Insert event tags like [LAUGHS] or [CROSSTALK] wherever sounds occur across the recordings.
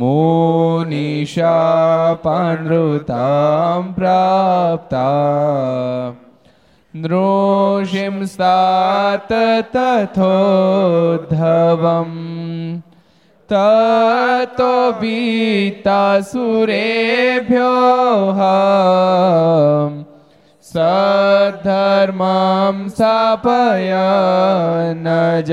मुनिशापानृतां प्राप्ता नृषिंस्तात तथोद्धवम् ततो बीतासुरेभ्योः सद्धर्मं स्थापयन् ज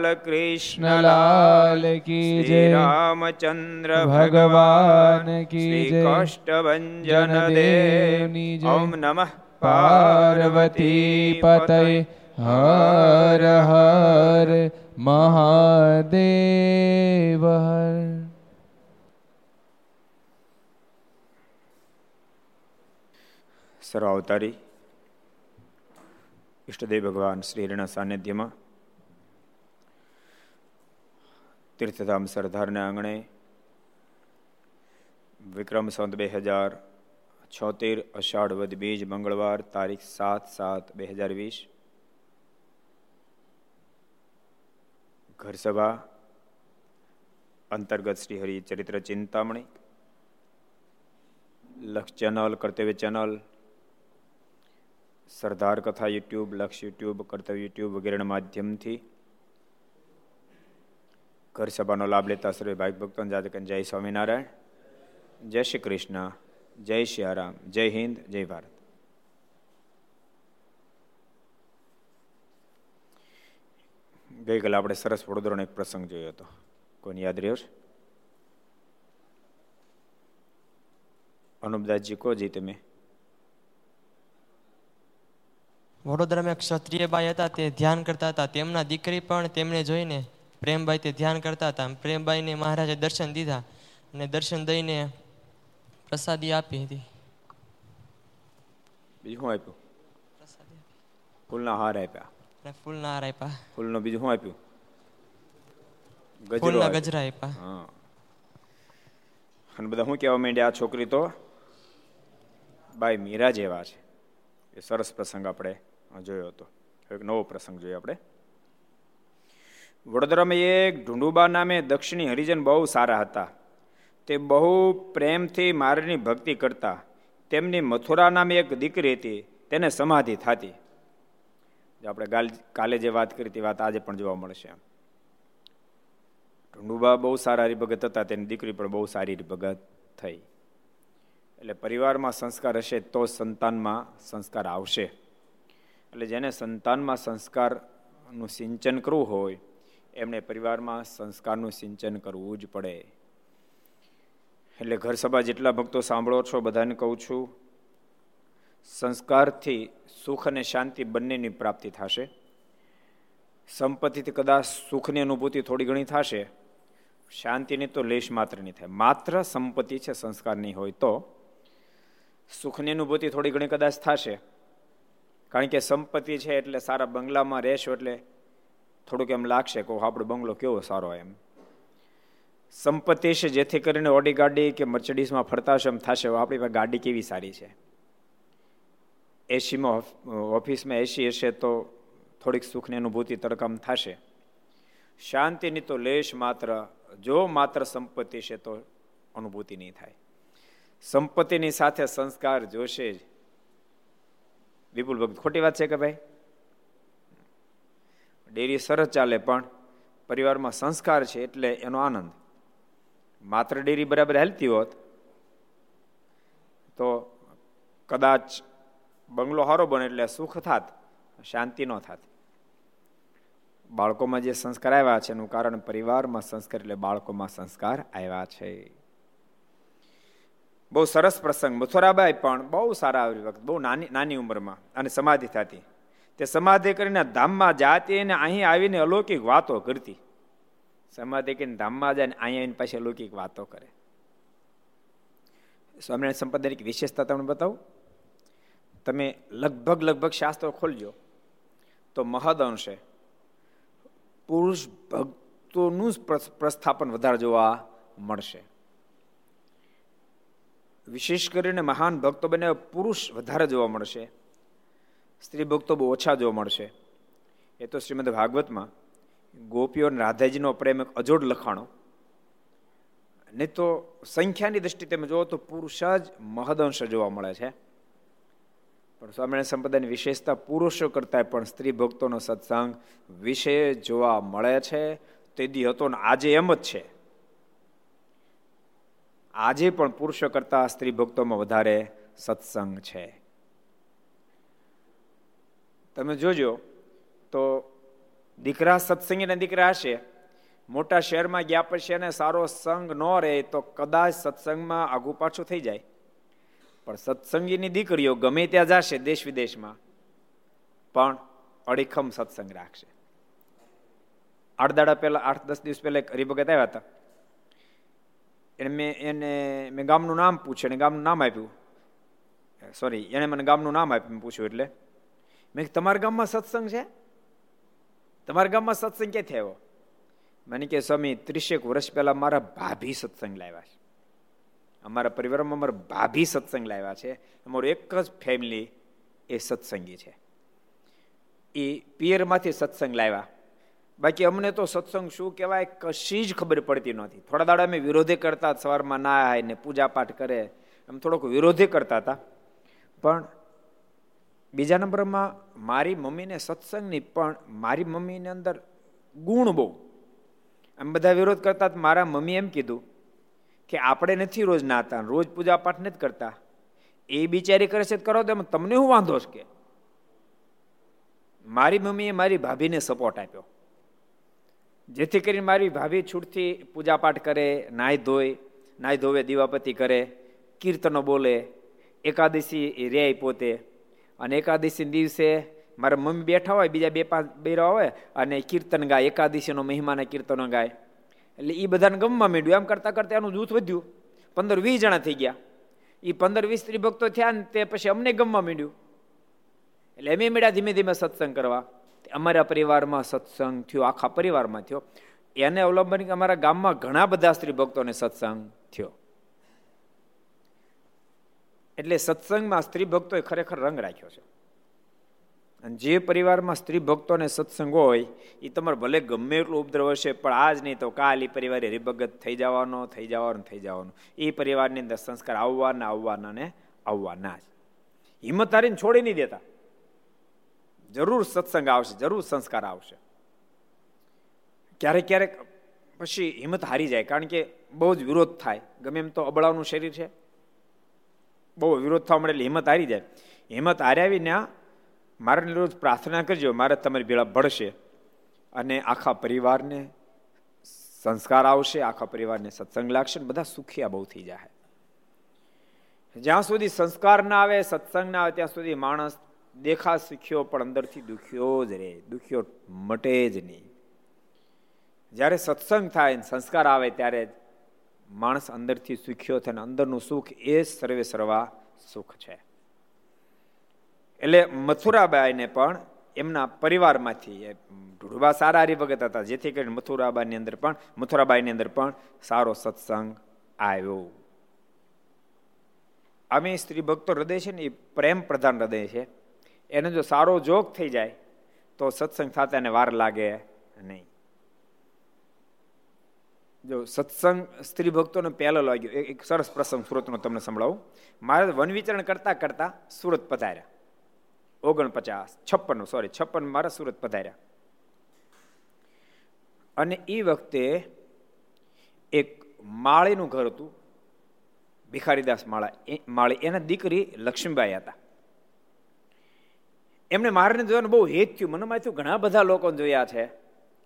જય કૃષ્ણ લાલ કી જય. રામચંદ્ર ભગવાન કી જય. કષ્ટભંજન દેવની જય. ઓમ નમઃ. પાર્વતી પતય. હર હર મહાદેવ. હર સર્વાવતારી. ઈષ્ટદેવ ભગવાન શ્રી હરિના સાનિધ્યમાં તીર્થધામ સરદારના આંગણે વિક્રમ સંત બે હજાર છોતેર અષાઢ વદ બીજ મંગળવાર તારીખ સાત સાત બે હજાર વીસ ઘરસભા અંતર્ગત શ્રી હરિ ચરિત્ર ચિંતામણી લક્ષ ચેનલ કર્તવ્ય ચેનલ સરદાર કથા યુટ્યુબ લક્ષ યુટ્યુબ કર્તવ્ય યુટ્યુબ વગેરેના માધ્યમથી ઘર સભાનો લાભ લેતા સર્વે ભાઈ ભક્તો જાતકન જય સ્વામિનારાયણ, જય શ્રી કૃષ્ણ, જય શ્રી રામ જય હિન્દ, જય ભારત. ગઈકાલે આપણે સરસ વડોદરાનો એક પ્રસંગ જોયો હતો. કોઈને યાદ રહ્યો છે? અનુપદાસજી કહો જી તમે. વડોદરામાં ક્ષત્રિય બાઈ હતા, તે ધ્યાન કરતા હતા. તેમના દીકરી પણ તેમને જોઈને પ્રેમભાઈ તે ધ્યાન કરતા હતા પ્રેમભાઈને મહારાજે દર્શન દીધા અને દર્શન દઈને પ્રસાદી આપી હતી. બીજું શું આપ્યું? ફૂલના હાર આપ્યા. અને ફૂલના હાર આપ્યા. ફૂલનો બીજું શું આપ્યું? ગજરો ફૂલના ગજરા આપ્યા. હા. અને બધા શું કહેવા માંડ્યા આ છોકરી તો? બાય મીરા જેવા છે. એ સરસ પ્રસંગ આપણે જોયો હતો. એક નવો પ્રસંગ જોયો આપણે. વડોદરામાં એક ઢુંડુબા નામે દક્ષિણી હરિજન બહુ સારા હતા. તે બહુ પ્રેમથી મારની ભક્તિ કરતા. તેમની મથુરા નામે એક દીકરી હતી, તેને સમાધિ થતી. આપણે કાલે જે વાત કરી તે વાત આજે પણ જોવા મળશે ઢુંડુબા બહુ સારા હરિભગત હતા, તેની દીકરી પણ બહુ સારી હરિભગત થઈ. એટલે પરિવારમાં સંસ્કાર હશે તો સંતાનમાં સંસ્કાર આવશે. એટલે જેને સંતાનમાં સંસ્કારનું સિંચન કરવું હોય એમણે પરિવારમાં સંસ્કારનું સિંચન કરવું જ પડે. એટલે ઘર સભા જેટલા ભક્તો સાંભળો છો, બધાને કહું છું, સંસ્કારથી સુખ અને શાંતિ બંનેની પ્રાપ્તિ થશે. સંપત્તિથી કદાચ સુખની અનુભૂતિ થોડી ઘણી થશે. શાંતિની તો લેશ માત્ર નહીં થાય. માત્ર સંપત્તિ છે સંસ્કાર નહીં હોય તો સુખની અનુભૂતિ થોડી ઘણી કદાચ થશે. કારણ કે સંપત્તિ છે એટલે સારા બંગલામાં રહેશો એટલે થોડુંક એમ લાગશે કે આપણો બંગલો કેવો સારો એમ. સંપત્તિ છે જેથી કરીને ઓડી ગાડી કે મર્ચડીઝમાં ફરતા હશે એમ થશે આપણી પાસે ગાડી કેવી સારી છે? એસીમાં ઓફિસમાં એસી હશે તો થોડીક સુખની અનુભૂતિ, તડકામ થશે. શાંતિની તો લેશ માત્ર, જો માત્ર સંપત્તિ છે તો અનુભૂતિ નહીં થાય. સંપત્તિની સાથે સંસ્કાર જોશે જ. વિપુલ ભક્ત, ખોટી વાત છે કે ભાઈ? ડેરી સરસ ચાલે પણ પરિવારમાં સંસ્કાર છે એટલે એનો આનંદ. માત્ર ડેરી બરાબર હેલતી હોત, તો કદાચ બંગલો સારો બને એટલે સુખ થાત, શાંતિ ન થાત. બાળકોમાં જે સંસ્કાર આવ્યા છે એનું કારણ પરિવારમાં સંસ્કાર એટલે બાળકોમાં સંસ્કાર આવ્યા છે. બહુ સરસ પ્રસંગ. મથુરાબાઈ પણ બહુ સારા વખત, બહુ નાની નાની ઉંમરમાં અને સમાધિ થતી. તે સમાધિ કરીને ધામમાં જાતી અને અહીં આવીને અલૌકિક વાતો કરતી. સમાધિ કરીને ધામમાં જાય અહીંયા આવીને પાછી અલૌકિક વાતો કરે. સ્વામિનારાયણ સંપ્રદાયની વિશેષતા તમને બતાવું. તમે લગભગ લગભગ શાસ્ત્રો ખોલજો, તો મહદ અંશે પુરુષ ભક્તોનું જ પ્રસ્થાપન વધારે જોવા મળશે. વિશેષ કરીને મહાન ભક્તો બને પુરુષ વધારે જોવા મળશે. સ્ત્રી ભક્તો બહુ ઓછા જોવા મળશે. એ તો શ્રીમદ ભાગવતમાં ગોપીઓ અને રાધાજીનો પ્રેમ એક અજોડ લખાણો. નહીં તો સંખ્યાની દ્રષ્ટિ તમે જુઓ તો પુરુષ જ મહદઅંશ જોવા મળે છે. પણ સ્વામિનારાયણ સંપ્રદાયની વિશેષતા પુરુષો કરતા પણ સ્ત્રી ભક્તોનો સત્સંગ વિશે જોવા મળે છે. તે દી હતો ને આજે એમ જ છે. આજે પણ પુરુષો કરતા સ્ત્રી ભક્તોમાં વધારે સત્સંગ છે. તમે જોજો, તો દીકરા સત્સંગીના દીકરા હશે, મોટા શહેરમાં ગયા પછી એને સારો સંગ ન રહે તો કદાચ સત્સંગમાં આગુ પાછું થઈ જાય. પણ સત્સંગીની દીકરીઓ ગમે ત્યાં જશે દેશ વિદેશમાં, પણ અડીખમ સત્સંગ રાખશે. આઠ દાડા પહેલા, આઠ દસ દિવસ પહેલા હરિભગત આવ્યા હતા. એને મેં એને મેં ગામનું નામ પૂછ્યું અને ગામનું નામ આપ્યું. સોરી એને મને ગામનું નામ આપ્યું પૂછ્યું એટલે. મેં તમારા ગામમાં સત્સંગ છે? તમારા ગામમાં સત્સંગ ક્યાં થયો મને કે સ્વામી, ત્રીસેક વર્ષ પહેલા મારા ભાભી સત્સંગ લાવ્યા છે. અમારા પરિવારમાં અમારા ભાભી સત્સંગ લાવ્યા છે. અમારું એક જ ફેમિલી એ સત્સંગી છે. એ પિયરમાંથી સત્સંગ લાવ્યા. બાકી અમને તો સત્સંગ શું કહેવાય? કશી જ ખબર પડતી નહોતી. થોડા દાડા અમે વિરોધે કરતા, સવારમાં ના આવે ને પૂજા પાઠ કરે. એમ થોડોક વિરોધે કરતા હતા. પણ બીજા નંબરમાં, મારી મમ્મીને સત્સંગની પણ, મારી મમ્મીની અંદર ગુણ બહુ. એમ બધા વિરોધ કરતા મારા મમ્મી એમ કીધું કે, આપણે નથી રોજ નાતા રોજ પૂજા પાઠ નથી કરતા. એ બિચારી કરે છે કરો તો તમને હું વાંધો છે કે? મારી મમ્મીએ મારી ભાભીને સપોર્ટ આપ્યો. જેથી કરીને મારી ભાભી છૂટથી પૂજાપાઠ કરે નાય ધોય નાય ધોવે દીવાપતિ કરે, કીર્તનો બોલે, એકાદશી રે પોતે અને એકાદશી દિવસે મારા મમ્મી બેઠા હોય, બીજા બે પાંચ બેરા હોય અને કીર્તન ગાય, એકાદશીનો મહિમાના કીર્તનો ગાય. એટલે એ બધાને ગમવા માંડ્યું. એમ કરતાં કરતાં એનું જૂથ વધ્યું. પંદર વીસ જણા થઈ ગયા. એ પંદર વીસ સ્ત્રી ભક્તો થયા ને તે પછી અમને ગમવા માંડ્યું. એટલે અમે મળ્યા ધીમે ધીમે સત્સંગ કરવા. અમારા પરિવારમાં સત્સંગ થયો, આખા પરિવારમાં થયો. એને અવલંબન અમારા ગામમાં ઘણા બધા સ્ત્રી ભક્તોને સત્સંગ થયો. એટલે સત્સંગમાં સ્ત્રી ભક્તોએ ખરેખર રંગ રાખ્યો છે. અને જે પરિવારમાં સ્ત્રી ભક્તોને સત્સંગ હોય એ તમારે ભલે ગમે એટલું ઉપદ્રવ હશે, પણ આજ નહીં તો કાલ એ પરિવારે હરિભગત થઈ જવાનો થઈ જવાનો થઈ જવાનો. એ પરિવારની અંદર સંસ્કાર આવવાના આવવાના ને આવવાના જ. હિંમત હારીને છોડી નહીં દેતા. જરૂર સત્સંગ આવશે, જરૂર સંસ્કાર આવશે. ક્યારેક ક્યારેક પછી હિંમત હારી જાય, કારણ કે બહુ જ વિરોધ થાય. ગમે એમ તો અબળાવનું શરીર છે. બહુ વિરોધ થવા મળે એટલે હિંમત હારી જાય. હિંમત હાર્યા ના મારે રોજ પ્રાર્થના કરજો, મારે તમારી ભેળા ભળશે અને આખા પરિવારને સંસ્કાર આવશે, આખા પરિવારને સત્સંગ લાગશે બધા સુખિયા બહુ થઈ જાય જ્યાં સુધી સંસ્કાર ના આવે, સત્સંગ ના આવે, ત્યાં સુધી માણસ દેખા શીખ્યો પણ અંદરથી દુખ્યો જ રહે, દુખ્યો મટે જ નહીં. જ્યારે સત્સંગ થાય સંસ્કાર આવે ત્યારે માણસ અંદરથી સુખ્યો થાય અંદરનું સુખ એ સર્વે સર્વા સુખ છે. એટલે મથુરાબાઈને પણ એમના પરિવારમાંથી ઢુડવા સારા હરિભગત હતા, જેથી કરીને મથુરાબાની અંદર પણ, મથુરાબાઈની અંદર પણ સારો સત્સંગ આવ્યો. અમે સ્ત્રી ભક્તો હૃદય છે ને એ પ્રેમ પ્રધાન હૃદય છે. એને જો સારો જોગ થઈ જાય, તો સત્સંગ થતા એને વાર લાગે નહીં. જો સત્સંગ સ્ત્રી ભક્તોને પહેલો લાગ્યો. એક સરસ પ્રસંગ સુરતનો તમને સંભળાવું. મારે વન વિચરણ કરતા કરતા સુરત પધાર્યા. ઓગણપચાસ છપ્પન સોરી છપ્પન મારા સુરત પધાર્યા. અને એ વખતે એક માળીનું ઘર હતું. ભિખારીદાસ માળા. માળી, એના દીકરી લક્ષ્મીબાઈ હતા. એમણે મારને જોવાનું બહુ હેત થયું. મને થયું ઘણા બધા લોકો જોયા છે.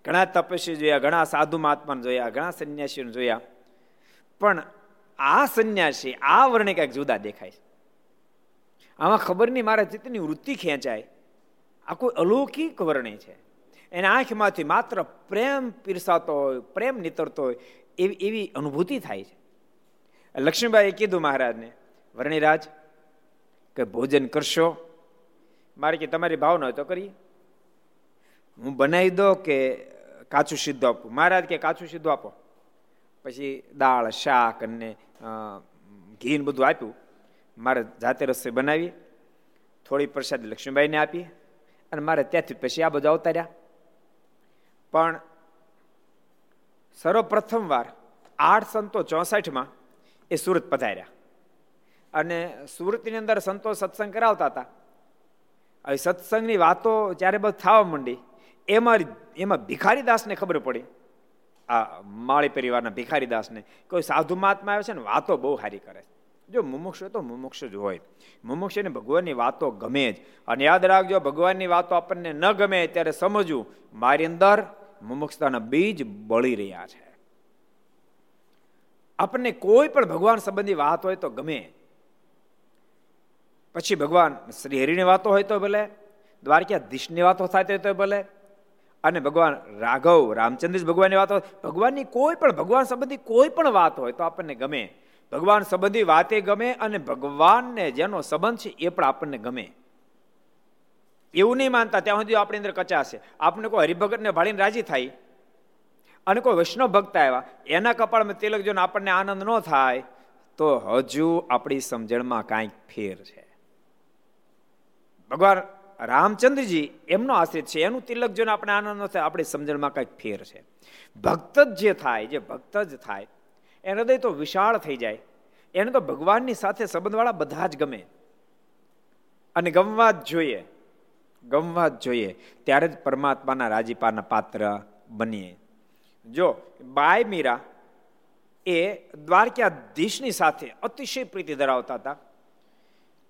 ઘણા તપસ્વી જોયા, ઘણા સાધુ મહાત્માને જોયા, ઘણા સંન્યાસીઓને જોયા. પણ આ સંન્યાસી, આ વર્ણે કંઈક જુદા દેખાય છે. આમાં ખબર નહીં મારા ચિત્તની વૃત્તિ ખેંચાય. આ કોઈ અલૌકિક વર્ણે છે. એના આંખમાંથી માત્ર પ્રેમ પીરસાતો હોય, પ્રેમ નીતરતો હોય, એવી એવી અનુભૂતિ થાય છે. લક્ષ્મીબાઈએ કીધું મહારાજને, વર્ણિરાજ કે ભોજન કરશો? મારે કે તમારી ભાવના હોય તો કરીએ. હું બનાવી દો કે કાચું સીધું આપવું મહારાજ કે, કાચું સીધું આપો. પછી દાળ, શાક અને ઘી બધું આપ્યું. મારે જાતે રસોઈ બનાવી. થોડી પ્રસાદ લક્ષ્મીબાઈને આપી અને મારે ત્યાંથી પછી આ બધું અવતાર્યા. પણ સર્વપ્રથમ વાર આઠ સંતો ચોસઠમાં એ સુરત પધાર્યા. અને સુરતની અંદર સંતો સત્સંગ કરાવતા હતા. હવે સત્સંગની વાતો જ્યારે બધ થવા માંડી એમાં એમાં ભિખારીદાસને ખબર પડી. આ માળી પરિવારના ભિખારીદાસને. કોઈ સાધુ મહાત્મા આવે છે ને, વાતો બહુ સારી કરે જો મુમુક્ષ તો મુમુક્ષ જ હોય. મુમુક્ષ ને ભગવાનની વાતો ગમે જ. અને યાદ રાખજો, ભગવાનની વાતો આપણને ન ગમે ત્યારે સમજવું, મારી અંદર મુમુક્ષતાના બીજ બળી રહ્યા છે. આપણને કોઈ પણ ભગવાન સંબંધી વાત હોય તો ગમે. પછી ભગવાન શ્રી હરિની વાતો હોય તો ભલે, દ્વારકાધીશની વાતો થાય તો ભલે અને ભગવાન રાઘવ, રામચંદ્ર ભગવાનની વાત હોય. ભગવાનની કોઈ પણ, ભગવાન સંબંધી કોઈ પણ વાત હોય તો આપણને ગમે. ભગવાન સંબંધી વાતે ગમે અને ભગવાનને જેનો સંબંધ છે એ પણ આપણને ગમે. એવું નહીં માનતા. ત્યાં સુધી આપણી અંદર કચાશે આપણે કોઈ હરિભગતને ભાળીને રાજી થાય. અને કોઈ વૈષ્ણવ ભક્ત આવ્યા. એના કપાળમાં તિલક જોઈને આપણને આનંદ ન થાય. તો હજુ આપણી સમજણમાં કાંઈક ફેર છે. ભગવાન રામચંદ્રજી એમનો આશ્રિત છે. એનું તિલક જોઈને આપણે આનંદ થાય, આપણી સમજણમાં કંઈક ફેર છે. ભક્ત જ જે થાય, જે ભક્ત જ થાય એ હૃદય તો વિશાળ થઈ જાય. એને તો ભગવાનની સાથે સંબંધવાળા બધા જ ગમે. અને ગમવા જ જોઈએ, ગમવા જ જોઈએ. ત્યારે જ પરમાત્માના રાજીપાના પાત્ર બનીએ. જો બાય મીરા એ દ્વારકાધીશની સાથે અતિશય પ્રીતિ ધરાવતા હતા.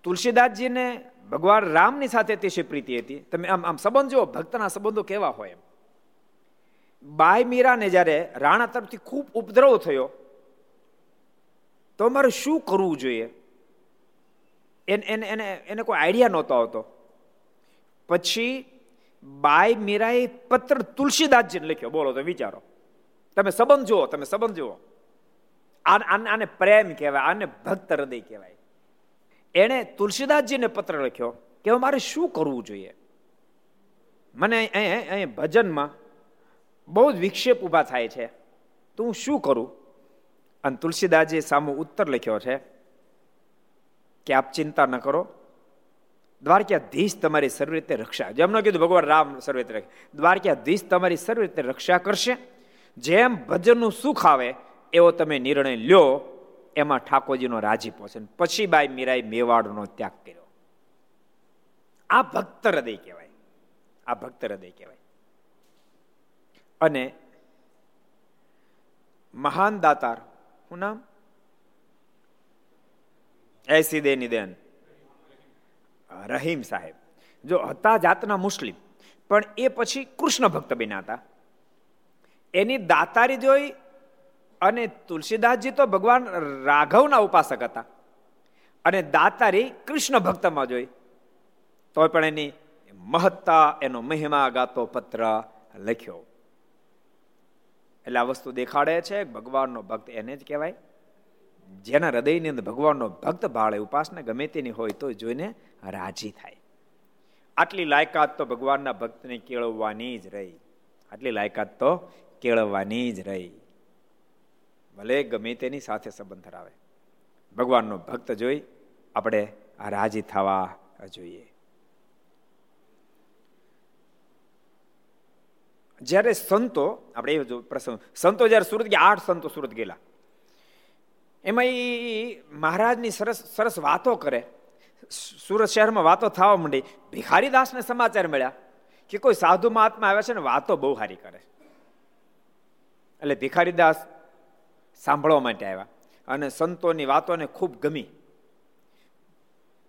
તુલસીદાસજીને ભગવાન રામની સાથે અતિશય પ્રીતિ હતી? તમે આમ આમ સંબંધો ભક્તના સંબંધો કેવા હોય એમ. બાય મીરાને જ્યારે રાણા તરફથી ખૂબ ઉપદ્રવ થયો, તો અમારે શું કરવું જોઈએ? એને એને એને કોઈ આઈડિયા નહોતો આવતો. પછી બાય મીરાએ પત્ર તુલસીદાસજીને લખ્યો, બોલો તો વિચારો. તમે સંબંધ જુઓ, તમે સંબંધ જુઓ. આને પ્રેમ કહેવાય, આને ભક્ત હૃદય કહેવાય. એણે તુલસીદાસજીને પત્ર લખ્યો કે મારે શું કરવું જોઈએ? મને અહીં ભજનમાં બહુ જ વિક્ષેપ ઊભા થાય છે. તો હું શું કરું? અને તુલસીદાસજીએ સામો ઉત્તર લખ્યો છે કે આપ ચિંતા ન કરો. દ્વારકાધીશ તમારી સર્વ રીતે રક્ષા. જેમનો કીધું, ભગવાન રામ સર્વ રીતે દ્વારકાધીશ તમારી સર્વ રીતે રક્ષા કરશે. જેમ ભજનનું સુખ આવે, એવો તમે નિર્ણય લ્યો. એમાં ઠાકોરજીનો રાજીપો છે પછી બાઈ મીરાએ મેવાડનો ત્યાગ કર્યો. આ ભક્ત હૃદય કહેવાય. આ ભક્ત હૃદય કહેવાય. અને મહાન દાતાર, શું નામ? એસી દેની નિદેન રહીમ સાહેબ. જો હતા જાતના મુસ્લિમ, પણ એ પછી કૃષ્ણ ભક્ત બન્યા હતા. એની દાતારી જોઈ અને તુલસીદાસજી તો ભગવાન રાઘવના ઉપાસક હતા. અને દાતારી કૃષ્ણ ભક્તમાં જોઈ. તો પણ એની મહત્તા, એનો મહિમા ગાતો પત્ર લખ્યો. એટલે આ વસ્તુ દેખાડે છે, ભગવાનનો ભક્ત એને જ કહેવાય. જેના હૃદયની અંદર ભગવાનનો ભક્ત ભાળે, ઉપાસના ગમે તેની હોય તો જોઈને રાજી થાય. આટલી લાયકાત તો ભગવાનના ભક્તને કેળવવાની જ રહી. આટલી લાયકાત તો કેળવવાની જ રહી. ભલે ગમે તેની સાથે સંબંધ ધરાવે. ભગવાનનો ભક્ત જોઈ આપણે આ રાજી થવા જોઈએ. જ્યારે સંતો, આપણે એ જો પ્રસંગ, સંતો જ્યારે સુરત ગયા, આઠ સંતો સુરત ગયેલા. એમાં એ મહારાજની સરસ સરસ વાતો કરે. સુરત શહેરમાં વાતો થવા માંડી. ભિખારીદાસને સમાચાર મળ્યા કે કોઈ સાધુ મહાત્મા આવે છે ને વાતો બહુ સારી કરે. એટલે ભિખારીદાસ સાંભળવા માટે આવ્યા. અને સંતોની વાતોને ખૂબ ગમી.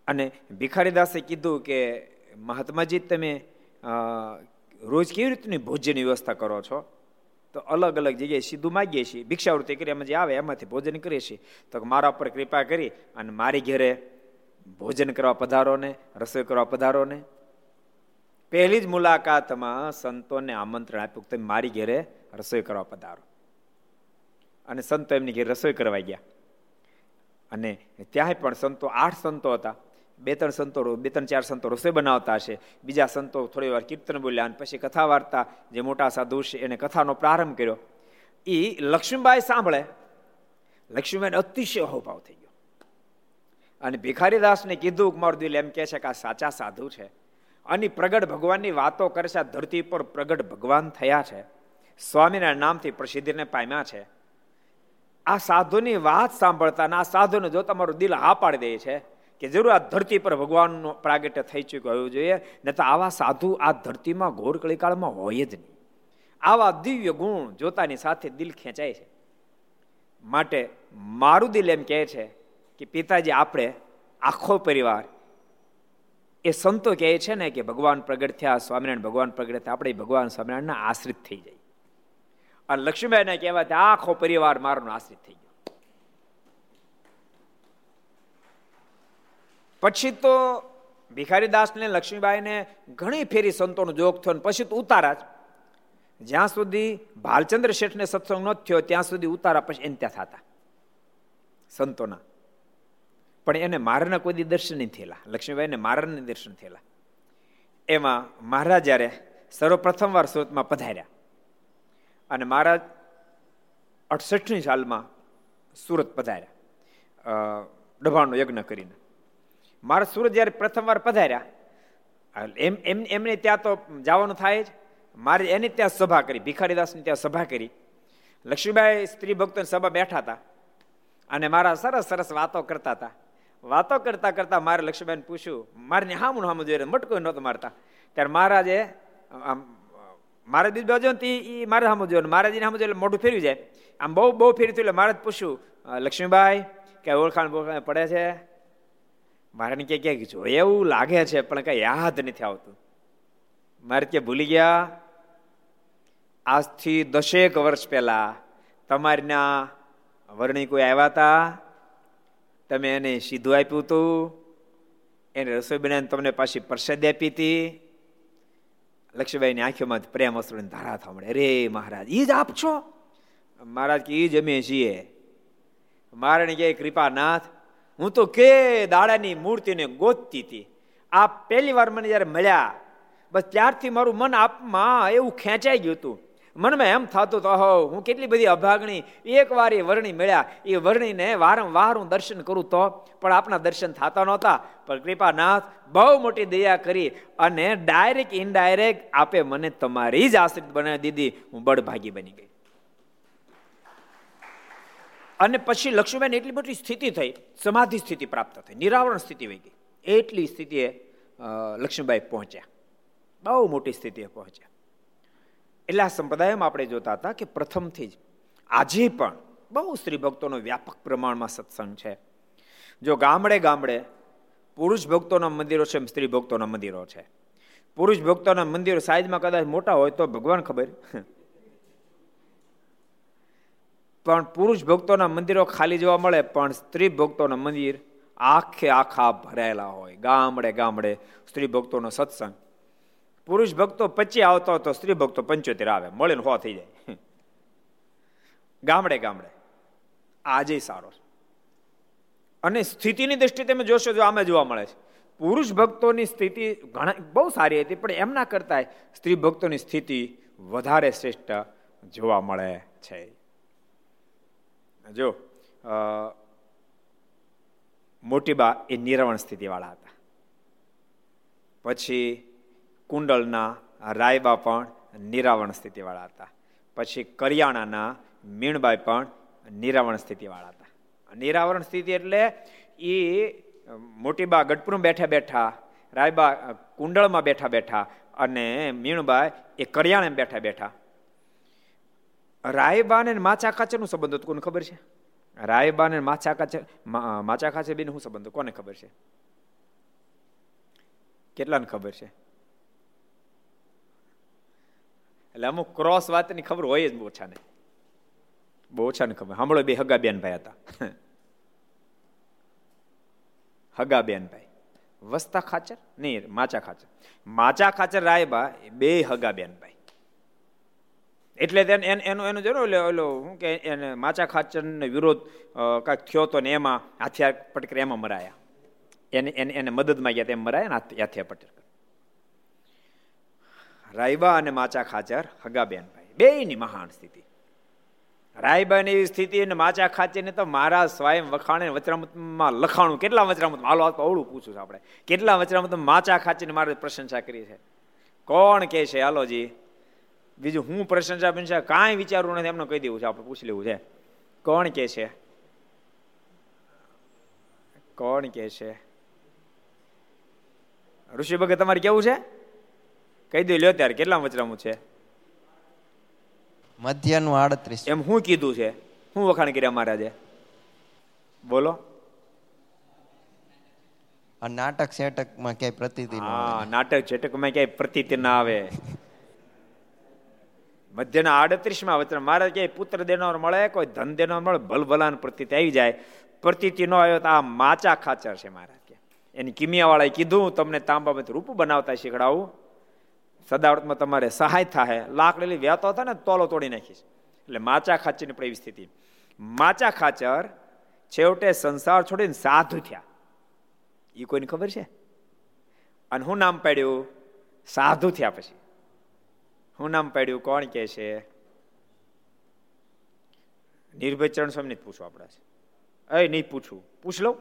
અને ભિખારીદાસે કીધું કે, મહાત્માજી, તમે રોજ કેવી રીતની ભોજનની વ્યવસ્થા કરો છો? તો અલગ અલગ જગ્યાએ સીધું માગીએ છીએ. ભિક્ષાવૃત્તિ કરી, એમાં જે આવે એમાંથી ભોજન કરીએ છીએ. તો મારા ઉપર કૃપા કરી અને મારી ઘેરે ભોજન કરવા પધારો ને રસોઈ કરવા પધારો ને પહેલી જ મુલાકાતમાં સંતોને આમંત્રણ આપ્યું તમે મારી ઘેરે રસોઈ કરવા પધારો. અને સંતો એમની ઘેર રસોઈ કરવા ગયા. અને ત્યાં પણ સંતો આઠ સંતો હતા. બે ત્રણ સંતો બે ત્રણ ચાર સંતો રસોઈ બનાવતા હશે. બીજા સંતો થોડી વાર કીર્તન બોલ્યા અને પછી કથા વાર્તા, જે મોટા સાધુ છે, એને કથાનો પ્રારંભ કર્યો. એ લક્ષ્મીબાઈ સાંભળે. લક્ષ્મીબાઈને અતિશય અહોભાવ થઈ ગયો. અને ભિખારીદાસને કીધું કુમાર દિલ એમ કહે છે કે આ સાચા સાધુ છે. અને પ્રગટ ભગવાનની વાતો કરે છે, આ ધરતી પર પ્રગટ ભગવાન થયા છે. સ્વામીના નામથી પ્રસિદ્ધિને પામ્યા છે. આ સાધુની વાત સાંભળતા આ સાધુને જો તમારું દિલ હા પાડી દે છે કે જરૂર આ ધરતી પર ભગવાનનો પ્રાગટ્ય થઈ ચૂક્યું હોવું જોઈએ, ને તો આવા સાધુ આ ધરતીમાં ઘોર કળીકાળમાં હોય જ નહીં. આવા દિવ્ય ગુણ જોતાની સાથે દિલ ખેંચાય છે. માટે મારું દિલ એમ કહે છે કે પિતાજી, આપણે આખો પરિવાર એ સંતો કહે છે ને કે ભગવાન પ્રગટ થયા, સ્વામિનારાયણ ભગવાન પ્રગટ થયા, આપણે ભગવાન સ્વામિનારાયણના આશ્રિત થઈ જાય અને લક્ષ્મીબાઈને કહેવાય આખો પરિવાર મારો આશ્રિત થઈ ગયો. પછી તો ભિખારીદાસને લક્ષ્મીબાઈને ઘણી ફેરી સંતોનો જોગ થયો પછી તો ઉતારા જ. જ્યાં સુધી ભાલચંદ્ર શેઠને સત્સંગ ન થયો, ત્યાં સુધી ઉતારા પછી એને ત્યાં થતા સંતોના. પણ એને મારના કોઈ દર્શન નહીં થયેલા. લક્ષ્મીબાઈને મારાને દર્શન થયેલા. એમાં મહારાજ જ્યારે સર્વપ્રથમ વાર સુરતમાં પધાર્યા. અને મહારાજ અડસઠની સાલમાં સુરત પધાર્યા. ડભાણનો યજ્ઞ કરીને. મારા સુરત જ્યારે પ્રથમવાર પધાર્યા એમ એમ, એમને ત્યાં તો જવાનું થાય જ. મારે એની ત્યાં સભા કરી, ભિખારીદાસની ત્યાં સભા કરી. લક્ષ્મીબાઈ સ્ત્રી ભક્તોની સભા બેઠા હતા. અને મારા સરસ સરસ વાતો કરતા હતા. વાતો કરતા કરતા મારે લક્ષ્મીબાઈને પૂછ્યું, મારે હામું હામું જોઈએ મટકો નહોતો મારતા. ત્યારે મહારાજે મારે બીજ બાજુ એ મારે સમજો જોયું મહારાજીને સમજો એટલે મોઢું ફેરવી જાય. આમ બહુ બહુ ફેરી થયું એટલે મહારાજ પૂછ્યું લક્ષ્મીબાઈ, કે ઓળખાણ બોળખાણ પડે છે? મારે કે ક્યાંક જોઈએ એવું લાગે છે, પણ કઈ યાદ નથી આવતું. મારે કે ભૂલી ગયા? આજથી દસેક વર્ષ પહેલા તમારીના વર્ણી કોઈ આવ્યા હતા તમે એને સીધું આપ્યું હતું એને રસોઈ બનાવીને તમને પાછી પ્રસાદ આપી હતી લક્ષ્મીબાઈની આંખોમાં પ્રેમ અસરોની ધારા મળે. અરે મહારાજ એ જ આપ છો? મહારાજ કે એ જ અમે છીએ. મારાણી કે કૃપાનાથ, હું તો કે દાડાની મૂર્તિને ગોતતી હતી. આ પહેલી વાર મને જયારે મળ્યા, બસ ત્યારથી મારું મન આપમાં એવું ખેંચાઈ ગયું હતું. મનમાં એમ થતું તો હો, હું કેટલી બધી અભાગણી એક વાર એ વર્ણી મળ્યા. એ વર્ણીને વારંવાર હું દર્શન કરું તો પણ આપણા દર્શન થતા નહોતા. પણ કૃપાનાથ, બહુ મોટી દયા કરી અને ડાયરેક્ટ, ઇનડાયરેક્ટ આપે મને તમારી જ આશ્રિત બનાવી દીધી. હું બળભાગી બની ગઈ. અને પછી લક્ષ્મીબેન એટલી મોટી સ્થિતિ થઈ. સમાધિ સ્થિતિ પ્રાપ્ત થઈ. નિરાવરણ સ્થિતિ વહી ગઈ. એટલી સ્થિતિએ લક્ષ્મીબાઈ પહોંચ્યા. બહુ મોટી સ્થિતિએ પહોંચ્યા. એટલે આ સંપ્રદાયમાં આપણે જોતા હતા કે પ્રથમથી જ આજે પણ બહુ સ્ત્રી ભક્તોનો વ્યાપક પ્રમાણમાં સત્સંગ છે. જો ગામડે ગામડે પુરુષ ભક્તોના મંદિરો છે સ્ત્રી ભક્તોના મંદિરો છે. પુરુષ ભક્તોના મંદિરો સાઈઝમાં કદાચ મોટા હોય તો ભગવાન ખબર. પણ પુરુષ ભક્તોના મંદિરો ખાલી જોવા મળે, પણ સ્ત્રી ભક્તોના મંદિર આખે આખા ભરાયેલા હોય. ગામડે ગામડે સ્ત્રી ભક્તોનો સત્સંગ. પુરુષ ભક્તો પચી આવતો હતો, સ્ત્રી ભક્તો પંચોતેર આવે, મળીને હો થઈ જાય. ગામડે ગામડે. આજે સારો અને સ્થિતિની દ્રષ્ટિએ તમે જોશો જો આમે જોવા મળે છે. પુરુષ ભક્તોની સ્થિતિ ઘણા, બહુ સારી હતી, પણ એમના કરતા સ્ત્રી ભક્તોની સ્થિતિ વધારે શ્રેષ્ઠ જોવા મળે છે. જો મોટીબા એ નિરવણ સ્થિતિવાળા હતા. પછી કુંડલના રાયબા પણ નિરાવણ સ્થિતિવાળા હતા. પછી કરિયાણાના મીણબાઈ પણ નિરાવણ સ્થિતિવાળા હતા. નિરાવરણ સ્થિતિ એટલે એ મોટીબા ગઢપુરમાં બેઠા બેઠા, રાયબા કુંડળમાં બેઠા બેઠા અને મીણબાઈ એ કરિયાણે બેઠા બેઠા. રાયબા ને માછા ખાચરનું સંબંધ હતું કોને ખબર છે? રાયબા ને માછા ખાચર માછા ખાચર બેન શું સંબંધ કોને ખબર છે? કેટલાને ખબર છે? એટલે અમુક ક્રોસ વાતની ખબર હોય જ બહુ ઓછા ને બહુ ઓછાને ખબર. સાંભળો બે હગા બેન ભાઈ હતા. [LAUGHS] હગા બેન ભાઈ. વસ્તા ખાચર? નહીં, માચા ખાચર. માચા ખાચર રાયબા બે હગા બેન ભાઈ. એટલે એનું એનું જો ને ઓલો શું કે એને માચા ખાચરનો વિરોધ કાંઈક થયો તો ને એમાં હાથિયાર પટકર એમાં મરાયા. એને એને એને મદદમાં ગયા તેમ મરાયા ને હાથિયાર પટકર રાયબા અને માચા ખાચર હગાબેન ભાઈ બેની મહાન સ્થિતિ. રાયબાની સ્થિતિ અને માચા ખાચીને તો મારા સ્વયં વખાણે વચરામતમાં લખાણું, કેટલા વચરામત હાલો અવળું પૂછું છું આપણે. કેટલા વચરામત માચા ખાચીને મારે પ્રશંસા કરી છે? કોણ કે છે? હાલોજી બીજું હું પ્રશંસા પ્રશંસા કાંઈ વિચારવું નથી, એમને કહી દેવું છે, આપણે પૂછી લેવું છે. કોણ કે છે? કોણ કે છે? ઋષિ ભગત, તમારે કેવું છે? કહી દઉં લ્યો ત્યારે કેટલા વચરામું છે? મધ્યનું આડત્રીસ. એમ હું કીધું છે? હું વખાણ કર્યા મહારાજે? બોલો. નાટક સેટકમાં ક્યાંય પ્રતિતિ હા નાટક સેટકમાં ક્યાંય પ્રતિતિ ના આવે. મધ્યના આડત્રીસમાં વચન મારે ક્યાંય પુત્ર દેનાર મળે કોઈ ધન દેનાર મળે ભલભલાન પ્રતિતિ આવી જાય. પ્રતિતિ નો આવ્યો તો આ માચા ખાચર છે મહારાજ કે. એની કિમિયાવાળાએ કીધું તમને તાંબામાંથી રૂપ બનાવતા શીખડાવું. સદાવર્તમાં તમારે સહાય થાય લાકડી વ્યાતો હતા ને તોલો તોડી નાખીશ. એટલે માચા ખાચરની પણ એવી સ્થિતિ. માચા ખાચર છેવટે સંસાર છોડીને સાધુ થયા. એ કોઈને ખબર છે? અને હું નામ પાડ્યું? સાધુ થયા પછી. હું નામ પાડ્યું? કોણ કે છે? નિર્ભય ચરણ સ્વામી પૂછવું આપણા છે. એ નહીં પૂછવું પૂછ લો.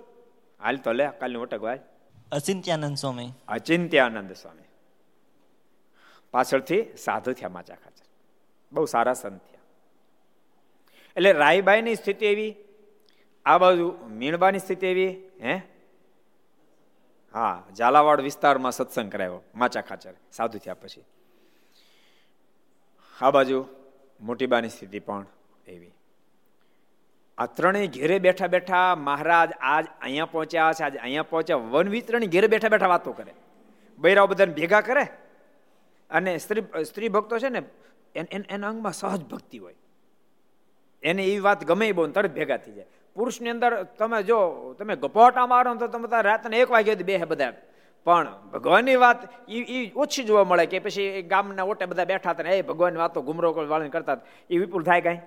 હાલ તો લે કાલની ઓટક ભાઈ અચિંત્યાનંદ સ્વામી. અચિંત્યાનંદ સ્વામી. પાછળથી સાધુ થયા માચા ખાચર. બહુ સારા સંત થયા. એટલે રાયબાઈની સ્થિતિ એવી? આ બાજુ મીણબાની સ્થિતિ એવી? હે? હા, ઝાલાવાડ વિસ્તારમાં સત્સંગ કરાયો માચા ખાચર, સાધુ થયા પછી. આ બાજુ મોટીબાની સ્થિતિ પણ એવી. આ ત્રણેય ઘેરે બેઠા બેઠા મહારાજ આજ અહીંયા પહોંચ્યા છે, આજ અહીંયા પહોંચ્યા વન વિતરણ ઘેરે બેઠા બેઠા વાતો કરે. બૈરાઓ બધાને ભેગા કરે? અને સ્ત્રી સ્ત્રી ભક્તો છે ને, એના અંગમાં સહજ ભક્તિ હોય. એને એ વાત ગમે બહુ તરત ભેગા થઈ જાય. પુરુષની અંદર તમે જો, તમે ગપોટા મારો તો તમે રાતને એક વાગે બે બધા. પણ ભગવાનની વાત એ ઓછી જોવા મળે કે પછી ગામના ઓટે બધા બેઠા હતા એ ભગવાનની વાતો ગુમરો વાળીને કરતા એ વિપુલ થાય કાંઈ?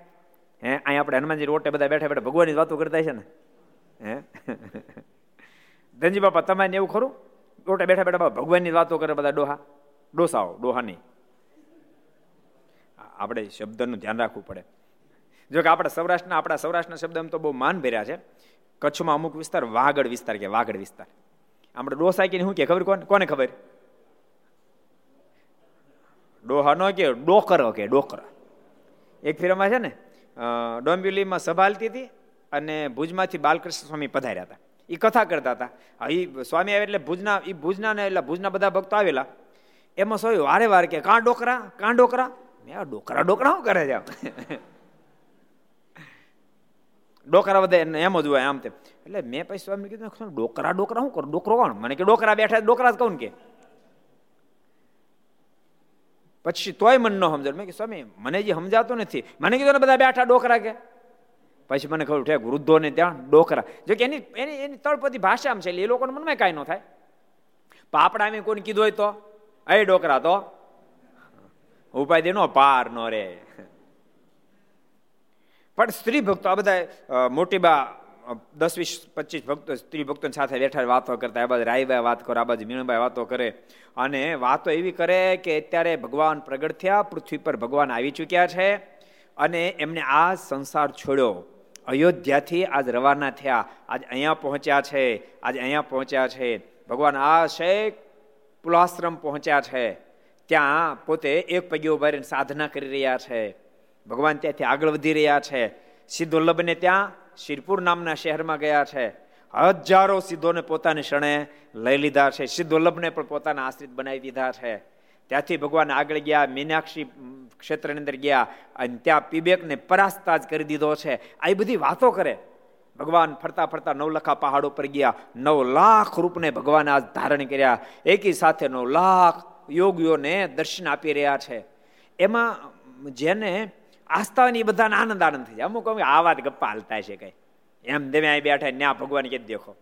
હે અહીં આપણે હનુમાનજી ઓટે બધા બેઠા બેઠા ભગવાનની વાતો કરતા છે ને? હે? ધનજી બાપા, તમારે એવું ખરું? ઓટે બેઠા બેઠા ભગવાનની વાતો કરે બધા ડોહા. ડોસાઓ, ડોહાની. આપણે શબ્દનું ધ્યાન રાખવું પડે. જો કે આપણા સૌરાષ્ટ્રના આપણા સૌરાષ્ટ્રના શબ્દ તો બહુ માન ભર્યા છે. કચ્છમાં અમુક વિસ્તાર વાગડ વિસ્તાર કે વાગડ વિસ્તાર. આપણે ડોસા કે શું કે? ખબર કોને કોને ખબર? ડોહાનો કે ડોકરો કે ડોકરો. એક ફિલ્મમાં છે ને ડોમ્બ્યુલીમાં સભા હાલતી હતી અને ભુજમાંથી બાલકૃષ્ણ સ્વામી પધાર્યા હતા. એ કથા કરતા હતા. એ સ્વામી આવે એટલે ભુજના એ ભુજના ને એટલે ભુજના બધા ભક્તો આવેલા. એમાં સોય વારે વારે કે, કાં ડોકરા? કાં ડોકરા? મેં ડોકરા ડોકરા શું કરે છે ડોકરા બધા એમ જ હોય આમ તેમ. એટલે મેં પછી સ્વામી કીધું ડોકરા ડોકરા શું કરું? ડોકરો કોણ? મને કે, ડોકરા બેઠા ડોકરા જ કહું કે. પછી તોય મન ન સમજાય મેં કે સ્વામી, મને જે સમજાતું નથી. મને કીધું, ને બધા બેઠા ડોકરા કે? પછી મને ખબર ઠેક વૃદ્ધોને ત્યાં ડોકરા. જો કે એની એની એની તળપતિ ભાષા આમ છે, એટલે એ લોકોને મનમાં કાંઈ ન થાય. પાપડા મેં કોઈને કીધું હોય તો. એ ડોકરા તો. ઉપાય દે નો પાર નો રે. પણ સ્ત્રી ભક્તો આ બધા મોટી બા દસ વીસ, પચીસ ભક્તો, સ્ત્રી ભક્તો સાથે બેઠા વાતો કરતા આ બાજુ રાયભાઈ વાત કરે, આ બાજુ મીણભાઈ વાતો કરે. અને વાતો એવી કરે કે અત્યારે ભગવાન પ્રગટ થયા, પૃથ્વી પર ભગવાન આવી ચૂક્યા છે અને એમને આ સંસાર છોડ્યો. અયોધ્યાથી આજ રવાના થયા, આજ અહીંયા પહોંચ્યા છે, આજ અહીંયા પહોંચ્યા છે. ભગવાન આ શેખ પુલાશ્રમ પહોંચ્યા છે. ત્યાં પોતે એક પગે ઊભા સાધના કરી રહ્યા છે. ભગવાન ત્યાંથી આગળ વધી રહ્યા છે. સિદ્ધોલ્લભને ત્યાં શિરપુર નામના શહેરમાં ગયા છે. હજારો સિદ્ધોને પોતાની ક્ષણે લઈ લીધા છે. સિદ્ધોલ્લભને પણ પોતાના આશ્રિત બનાવી દીધા છે. ત્યાંથી ભગવાન આગળ ગયા, મીનાક્ષી ક્ષેત્રની અંદર ગયા અને ત્યાં પીબેકને પરાસ્તાજ કરી દીધો છે. આ બધી વાતો કરે. ભગવાન ફરતા ફરતા નવલખા પહાડો ઉપર ગયા. નવ લાખ રૂપને ભગવાન આજ ધારણ કર્યા. એકી સાથે નવ લાખ યોગીઓને દર્શન આપી રહ્યા છે. એમાં જેને આસ્થાની બધાને આનંદ આનંદ થઈ જાય. અમુક અમે આ વાત ગપ્પા હાલતા છે કઈ. એમ દેવે અહીં બેઠા ન્યા ભગવાન કે દેખો.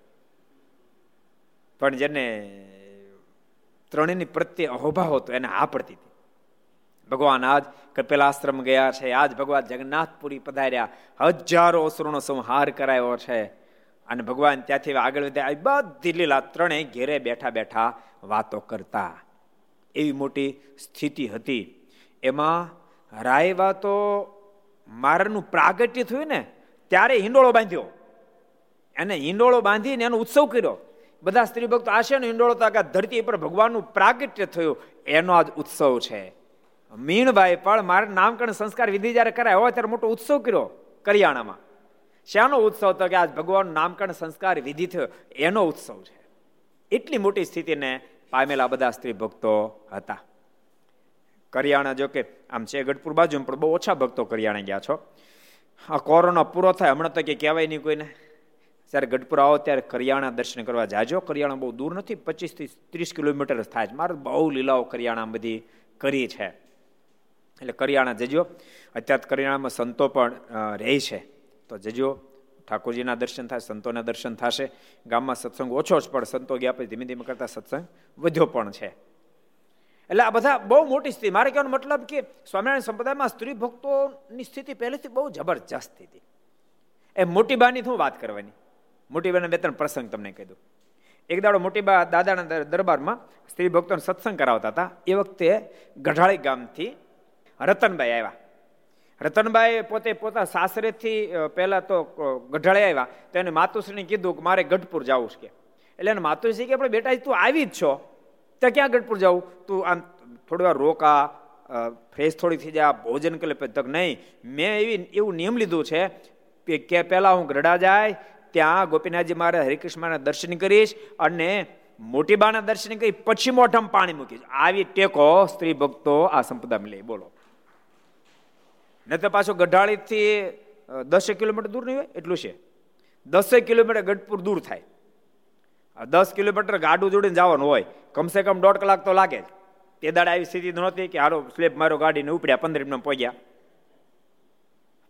પણ જેને ત્રણેયની પ્રત્યે અહોભાવ હતો એને આ પડતી હતી. ભગવાન આજ કપિલાશ્રમ ગયા છે. આજ ભગવાન જગન્નાથપુરી પધાર્યા. હજારો અસુરનો સંહાર કરાયો છે. અને ભગવાન ત્યાંથી આગળ વધ્યા બધી લીલા ત્રણેય ઘેરે બેઠા બેઠા વાતો કરતા. એવી મોટી સ્થિતિ હતી. એમાં રાયવા તો મારનું પ્રાગટ્ય થયું ને, ત્યારે હિંડોળો બાંધ્યો. એને હિંડોળો બાંધીને એનો ઉત્સવ કર્યો. બધા સ્ત્રી ભક્તો આશે ને હિંડોળો તો ધરતી પર ભગવાનનું પ્રાગટ્ય થયું. એનો આજ ઉત્સવ છે. મીણભાઈ, પણ મારા નામકરણ સંસ્કાર વિધિ જ્યારે કરાય હોય ત્યારે મોટો ઉત્સવ કર્યો કરિયાણામાં. શાનો ઉત્સવ તો કે આજ ભગવાન નામકરણ સંસ્કાર વિધિ થયો. એનો ઉત્સવ છે. એટલી મોટી સ્થિતિને પામેલા બધા સ્ત્રી ભક્તો હતા. કરિયાણા જો કે આમ છે ગઢપુર બાજુ પણ બહુ ઓછા ભક્તો કરિયાણા ગયા છો. આ કોરોના પૂરો થાય, હમણાં તો કે કહેવાય નહીં કોઈને. જ્યારે ગઢપુર આવો ત્યારે કરિયાણા દર્શન કરવા જાજો. કરિયાણા બહુ દૂર નથી પચીસથી ત્રીસ કિલોમીટર થાય છે. મારે બહુ લીલાઓ કરિયાણા બધી કરી છે. એટલે કરિયાણા જજો. અત્યારે કરિયાણામાં સંતો પણ રહે છે. તો જજો. ઠાકોરજીના દર્શન થાય, સંતોના દર્શન થશે. ગામમાં સત્સંગ ઓછો જ, પણ સંતો ગયા પછી ધીમે ધીમે કરતા સત્સંગ વધ્યો પણ છે. એટલે આ બધા બહુ મોટી સ્થિતિ. મારે કહેવાનો મતલબ કે સ્વામિનારાયણ સંપ્રદાયમાં સ્ત્રી ભક્તોની સ્થિતિ પહેલેથી બહુ જબરજસ્ત હતી એ મોટી બાની શું વાત કરવાની. મોટી બાના બે ત્રણ પ્રસંગ તમને કહી દઉં. એક દાડો મોટી બા દાદાના દરબારમાં સ્ત્રી ભક્તોને સત્સંગ કરાવતા હતા. એ વખતે ગઢાળી ગામથી રતનભાઈ આવ્યા. રતનભાઈ પોતે પોતા સાસરેથી પહેલા તો ગઢાળે આવ્યા. તો એને માતુશ્રીને કીધું કે મારે ગઢપુર જવું છે એટલે એને માતુશ્રી કે આપણે બેટા તું આવી જ છો. તો ક્યાં ગઢપુર જવું? તું આમ થોડી વાર રોકા ફ્રેશ થોડી થઈ જાય ભોજન કરે તક નહીં. મેં એવી, એવું નિયમ લીધું છે કે પહેલાં હું ગઢડા જાય, ત્યાં ગોપીનાથજી મારે હરિકૃષ્ણના દર્શન કરીશ અને મોટી બાના દર્શન કરી પછી મોઢામાં પાણી મૂકીશ. આવી ટેકો સ્ત્રી ભક્તો આ સંપદામાં લે. બોલો. ને તો પાછો ગઢાળીથી દસેક કિલોમીટર દૂર નહીં હોય? એટલું છે. દસેક કિલોમીટર ગઢપુર દૂર થાય. દસ કિલોમીટર ગાડું જોડીને જવાનું હોય, કમસે કમ દોઢ કલાક તો લાગે જ. તે દાડે આવી સ્થિતિ નહોતી કે હારો સ્લેબ મારો ગાડીને ઉપડ્યા, પંદર મિનિટમાં પહોંચ્યા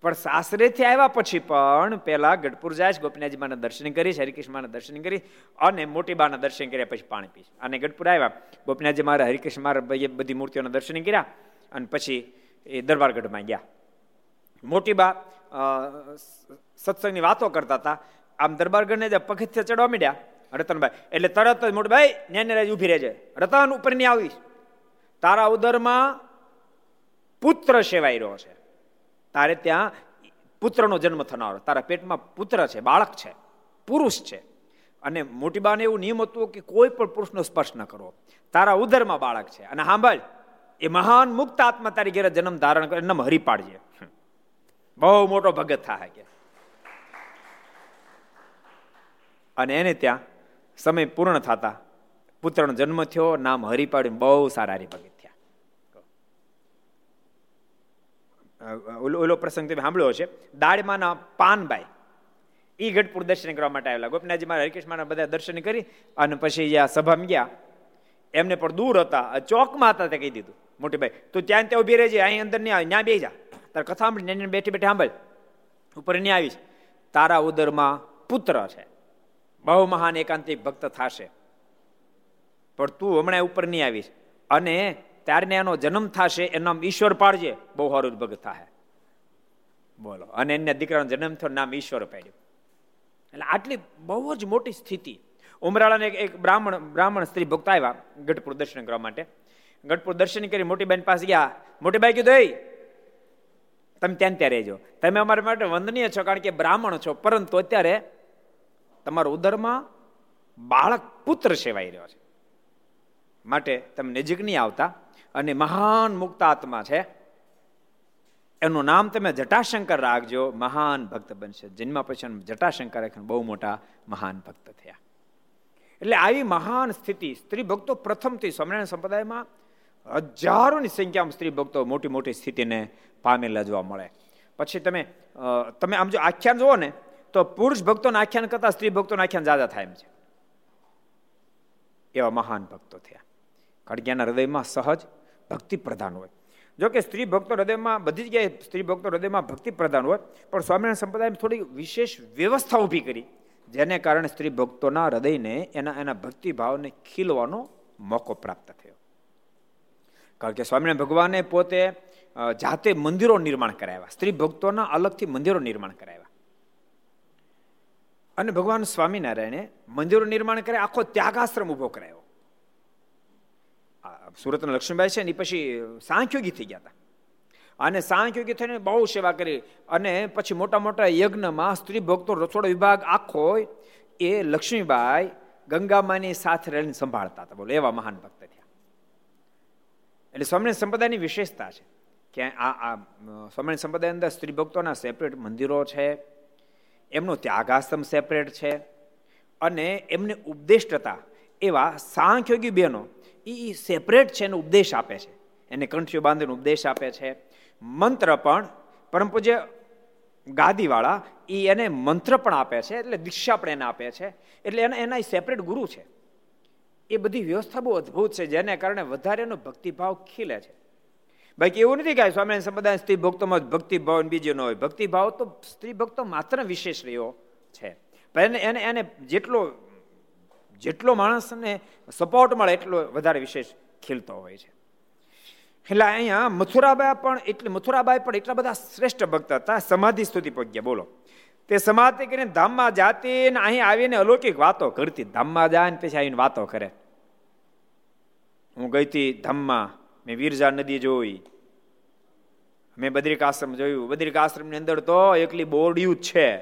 પણ સાસરેથી આવ્યા પછી પણ પહેલા ગઢપુર જાય છે ગોપીનાથજીમાના દર્શન કરીશ હરિકૃષ્ણમાના દર્શન કરી અને મોટી બાના દર્શન કર્યા પછી પાણી પીશ અને ગઢપુર આવ્યા. ગોપીનાથજી મારા, હરિકૃષ્ણ મારા બધી મૂર્તિઓના દર્શન કર્યા અને પછી એ દરબારગઢમાં ગયા. મોટી બા સત્સંગની વાતો કરતા હતા. આમ દરબારગઢને જે પગથિયા ચડવા માંડ્યા, રતનભાઈ. એટલે તરત જ મોટભાઈ ન્યાય ઊભી રહેજે. રતન, ઉપરની આવીશ. તારા ઉદરમાં પુત્ર સેવાઈ રહ્યો છે. તારે ત્યાં પુત્રનો જન્મ થનારો તારા પેટમાં પુત્ર છે, બાળક છે, પુરુષ છે. અને મોટી બાને એવું નિયમ હતું કે કોઈ પણ પુરુષનો સ્પર્શ ન કરવો. તારા ઉદરમાં બાળક છે. અને સાંભળ એ મહાન મુક્ત આત્મા તારી ઘેરે જન્મ ધારણ કરે એમ હરી પાડજે બહુ મોટો ભગત થાય કે. અને એને ત્યાં સમય પૂર્ણ થતા પુત્રનો જન્મ થયો, નામ હરી બહુ સારા હરિભગત થયા. ઓલો પ્રસંગ તમે સાંભળ્યો છે દાળમાના પાનભાઈ એ ગઢપુર દર્શન કરવા માટે આવેલા. ગોપનાથજી મારા હરિકૃષ્ણના બધા દર્શન કરી અને પછી જ્યાં સભામાં ગયા, એમને પણ દૂર હતા. ચોકમાં હતા તે કહી દીધું. મોટી ભાઈ તું ત્યાં ત્યાં ઊભી રહેજે, અહીં અંદર નહીં આવે ત્યાં બે જા. તારે કથા સાંભળી બેઠી બેઠી સાંભળ. ઉપર નહીં આવીશ. તારા ઉદરમાં પુત્ર છે. બહુ મહાન એકાંતિક ભક્ત થશે. પણ તું હમણાં ઉપર નહીં આવીશ. અને ત્યારને એનો જન્મ થશે, એનું નામ ઈશ્વર પાડજે. બહુ સારું ભગત થાય બોલો. અને એને દીકરાનો જન્મ થયો, નામ ઈશ્વર પાડ્યું. એટલે આટલી બહુ જ મોટી સ્થિતિ. ઉમરાળાને એક બ્રાહ્મણ બ્રાહ્મણ સ્ત્રી ભક્ત આવ્યા ગઢપુર દર્શન કરવા માટે. ગઢપુર દર્શન કરી મોટી બેન પાસે ગયા. મોટી બાઈ કીધું તમે ત્યાં ત્યાં રહેજો. તમે અમારા માટે વંદનીય છો કારણ કે બ્રાહ્મણ છો. પરંતુ અત્યારે તમારા ઉદરમાં બાળક પુત્ર સેવાઈ રહ્યો છે. માટે તમે નજીક નહીં આવતા અને મહાન મુક્ત આત્મા છે. એનું નામ તમે જટાશંકર રાખજો. મહાન ભક્ત બનશે. જન્મ પછી જટાશંકર બહુ મોટા મહાન ભક્ત થયા. એટલે આવી મહાન સ્થિતિ સ્ત્રી ભક્તો પ્રથમથી સ્વામિનારાયણ સંપ્રદાયમાં હજારોની સંખ્યામાં સ્ત્રી ભક્તો મોટી મોટી સ્થિતિને પામેલા જોવા મળે. પછી તમે તમે આમ જો આખ્યાન જુઓ ને, તો પુરુષ ભક્તોના આખ્યાન કરતા સ્ત્રી ભક્તોના આખ્યાન જાદા થાય એમ છે. એવા મહાન ભક્તો થયા. ખડગ્યાના હૃદયમાં સહજ ભક્તિ પ્રધાન હોય. જો કે સ્ત્રી ભક્તો હૃદયમાં, બધી જગ્યાએ સ્ત્રી ભક્તો હૃદયમાં ભક્તિ પ્રધાન હોય, પણ સ્વામિનારાયણ સંપ્રદાયમાં થોડી વિશેષ વ્યવસ્થા ઊભી કરી, જેને કારણે સ્ત્રી ભક્તોના હૃદયને એના એના ભક્તિભાવને ખીલવાનો મોકો પ્રાપ્ત થયો. કારણ કે સ્વામિનારાયણ ભગવાને પોતે જાતે મંદિરો નિર્માણ કરાવ્યા. સ્ત્રી ભક્તોના અલગથી મંદિરો નિર્માણ કરાવ્યા. અને ભગવાન સ્વામિનારાયણે મંદિરો નિર્માણ કરે આખો ત્યાગાશ્રમ ઊભો કરાયો સુરતના લક્ષ્મીબાઈ છે ને પછી સાંખ્યોગી થઈ ગયા હતા. અને સાંખ્યોગી થઈને બહુ સેવા કરી. અને પછી મોટા મોટા યજ્ઞમાં સ્ત્રી ભક્તો, રસોડા વિભાગ આખો એ લક્ષ્મીબાઈ ગંગામાની સાથે રહીને સંભાળતા હતા. બોલો, એવા મહાન ભક્ત એટલે સ્વામિનારાયણ સંપ્રદાયની વિશેષતા છે. કે આ આ સ્વામિનારાયણ સંપ્રદાય અંદર સ્ત્રી ભક્તોના સેપરેટ મંદિરો છે, એમનો ત્યાગાશ્રમ સેપરેટ છે, અને એમને ઉપદેષ્ટતા એવા સાંખ્યોગી બહેનો એ સેપરેટ છે એનો ઉપદેશ આપે છે. એને કંઠીઓ બાંધીને ઉપદેશ આપે છે. મંત્ર પણ, પરમ પૂજ્ય ગાદીવાળા એ એને મંત્ર પણ આપે છે, એટલે દીક્ષા પણ એને આપે છે. એટલે એના એના સેપરેટ ગુરુ છે. એ બધી વ્યવસ્થા બહુ અદભુત છે, જેને કારણે વધારે એનો ભક્તિભાવ ખીલે છે. બાકી એવું નથી કે સ્વામી સંપ્રદાય સ્ત્રી ભક્તોમાં ભક્તિભાવ બીજો ન હોય. ભક્તિભાવ તો સ્ત્રી ભક્તો માત્ર વિશેષ રહ્યો છે. એને એને એને જેટલો જેટલો માણસને સપોર્ટ મળે એટલો વધારે વિશેષ ખીલતો હોય છે. એટલે અહીંયા મથુરાબાઈ પણ, એટલે મથુરાબાઈ પણ એટલા બધા શ્રેષ્ઠ ભક્ત હતા. સમાધિ સ્તુતિ પગ્યા બોલો. તે સમાધિ કરીને ધામમાં જાતી ને અહીં આવીને અલૌકિક વાતો કરતી. ધામમાં જાય ને પછી આવીને વાતો કરે. હું ગઈ હતી ધામમાં, મેં વીરજા નદી જોઈ. મેં બદ્રિક આશ્રમ જોયું. બદ્રિક આશ્રમની અંદર તો એકલી બોરડિયું જ છે.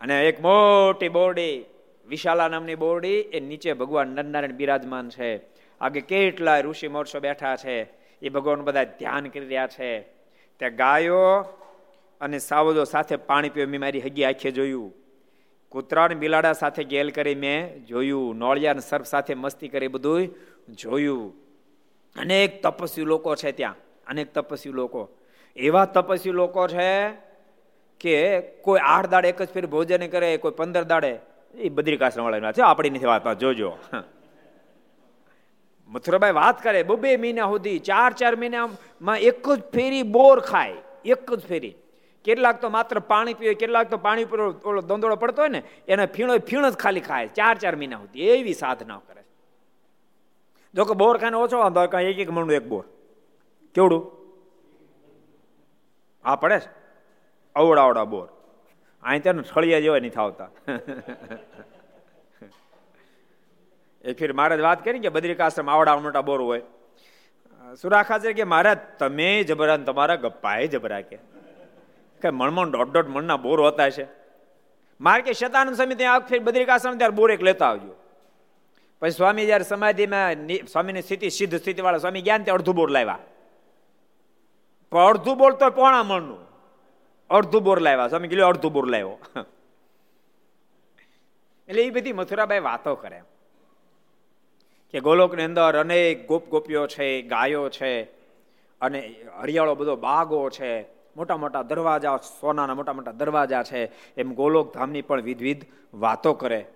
અને એક મોટી બોરડી, વિશાલા નામની બોરડી, એ નીચે ભગવાન નરનારાયણ બિરાજમાન છે. આગે કેટલા ઋષિ મોરસો બેઠા છે. એ ભગવાન બધા ધ્યાન કરી રહ્યા છે. ત્યાં ગાયો અને સાવજો સાથે પાણી પીવા મેં મારી હગી આંખે જોયું. કૂતરાને બિલાડા સાથે ગેલ કરી મેં જોયું. નોળિયા સર્પ સાથે મસ્તી કરી બધું જોયું. અનેક તપસ્વી લોકો છે ત્યાં. અનેક તપસ્વી લોકો. એવા તપસ્વી લોકો છે કે કોઈ આઠ દાડે એક જ ફેર ભોજન કરે, કોઈ પંદર દાડે. એ બદ્રિકાશ્રમ વાળા છે. આપણી નથી વાત જોજો. મથુરાભાઈ વાત કરે, બબે મહિના સુધી, ચાર ચાર મહિનામાં એક જ ફેરી બોર ખાય. એક જ ફેરી. કેટલાક તો માત્ર પાણી પીવે કેટલાક તો પાણી પર ઓલો દંદોળો પડતો હોય ને, એને ફીણો ફીણ જ ખાલી ખાય, ચાર ચાર મહિના સુધી. એવી સાધના કરે જો કે બોર ખાને ઓછો વાંધો એક એક મણનું એક બોર. કેવડું? હા પડે અવડા અવડા બોર. અહીં ત્યાં ઠળિયા જેવા નથી આવતા એ ફીર મહારાજ વાત કરી કે બદ્રિકાશ્રમ આવડા મોટા બોર હોય. સુરાખા છે કે, મહારાજ, તમે જબરા તમારા ગપ્પાએ જબરા કે. કે મણમણ દોઢ દોઢ મણના બોર હોતા છે. મારે કે શતાનંદ સ્વામી ત્યાં ફેર બદ્રિકાશ્રમ ત્યારે બોર એક લેતા આવજો. પછી સ્વામી જયારે સમાધિમાં સ્વામીની સ્થિતિ સિદ્ધ સ્થિતિ વાળા સ્વામી ગયા ત્યાં અડધું બોર લાવ્યા. પણ અડધું બોર તો પોણા મણનું. અડધું બોર લાવ્યા. સ્વામી કીધું અડધું બોર લાવ્યો. એટલે એ બધી મથુરાબાઈ વાતો કરે. કે ગોલોકની અંદર અનેક ગોપ ગોપીઓ છે, ગાયો છે, અને હરિયાળો બધો બાગો છે. મોટા મોટા દરવાજા, સોનાના મોટા મોટા દરવાજા છે. એમ ગોલોક ધામની પણ વિધવિધ વાતો કરે.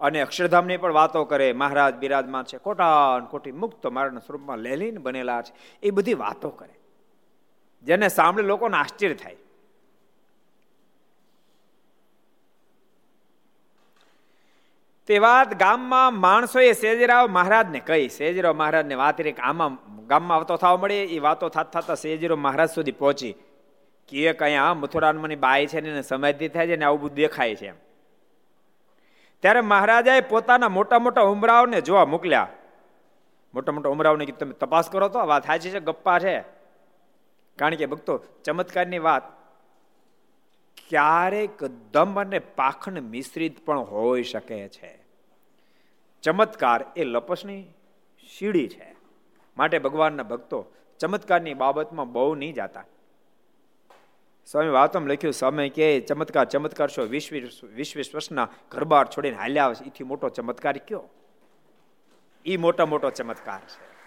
અને અક્ષરધામની પણ વાતો કરે. મહારાજ બિરાજમાન છે. કોટા કોટી મુક્ત મારાના સ્વરૂપમાં લેલીન બનેલા છે. એ બધી વાતો કરે. જેને સાંભળે લોકોને આશ્ચર્ય થાય. તે વાત ગામમાં માણસોએ સેજરાવ મહારાજને કહી. સેજરાવ મહારાજને વાત રે આમાં ગામમાં વાતો થવા મળે. એ વાતો થતા થતા સેજરાવ મહારાજ સુધી પહોંચી. કે કયા મથુરાનમાંની બાઈ છે ને સમાધિ થાય છે ને આવું બધું દેખાય છે. ત્યારે મહારાજાએ પોતાના મોટા મોટા ઉમરાઓને જોવા મોકલ્યા. મોટા મોટા ઉમરાઓને કીધું, તમે તપાસ કરો તો વાત સાચી છે, ગપ્પા છે. કારણ કે ભક્તો, ચમત્કારની વાત. ક્યારેક દમ અને પાખંડ મિશ્રિત પણ હોઈ શકે છે. ચમત્કાર એ લપસની સીડી છે. માટે ભગવાનના ભક્તો ચમત્કારની બાબતમાં બહુ નહીં જાતા. સ્વામી વાતમ લખ્યું સમય કે ચમત્કાર ચમત્કાર છો. વિશ્વ વિશ્વ વિશ્વના ઘરબાર છોડીને હાલ્યા આવે છે. એથી મોટો ચમત્કાર કયો? એ મોટો મોટો ચમત્કાર છે.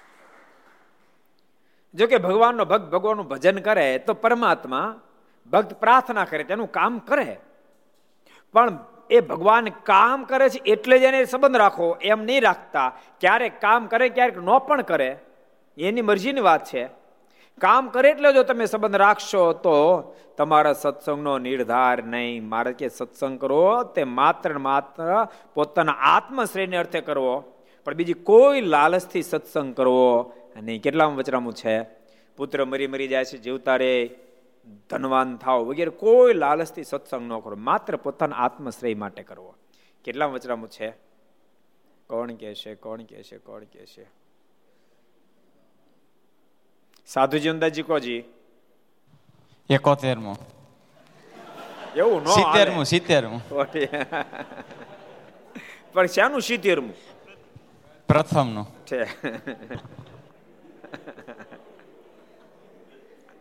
જો કે ભગવાનનો ભક્ત ભગવાનનું ભજન કરે, તો પરમાત્મા ભક્ત પ્રાર્થના કરે, તેનું કામ કરે. પણ એ ભગવાન કામ કરે છે એટલે જ એને સંબંધ રાખો એમ નહીં રાખતા. ક્યારેક કામ કરે, ક્યારેક ન પણ કરે. એની મરજીની વાત છે. કામ કરે એટલે જો તમે સંબંધ રાખશો તો તમારા સત્સંગનો નિર્ધાર નહીં. મારે કે સત્સંગ કરવો તે માત્ર માત્ર પોતાના આત્મશ્રેયને અર્થે કરવો. પણ બીજી કોઈ લાલચથી સત્સંગ કરવો. નહીં કેટલામાં વચરામું છે? પુત્ર મરી મરી જાય છે, જીવતા રે, ધનવાન થાવ વગેરે કોઈ લાલચથી સત્સંગ ન કરો. માત્ર પોતાના આત્મશ્રેય માટે કરવો. કેટલામાં વચરામું છે? કોણ કે છે કોણ કહેશે, કોણ કે સાધુજી અંદાજી કોજી એકોતેરમું એવું નો સિત્તેરમું સિત્તેરમું પણ શાનું સિત્તેરમું પ્રથમનું છે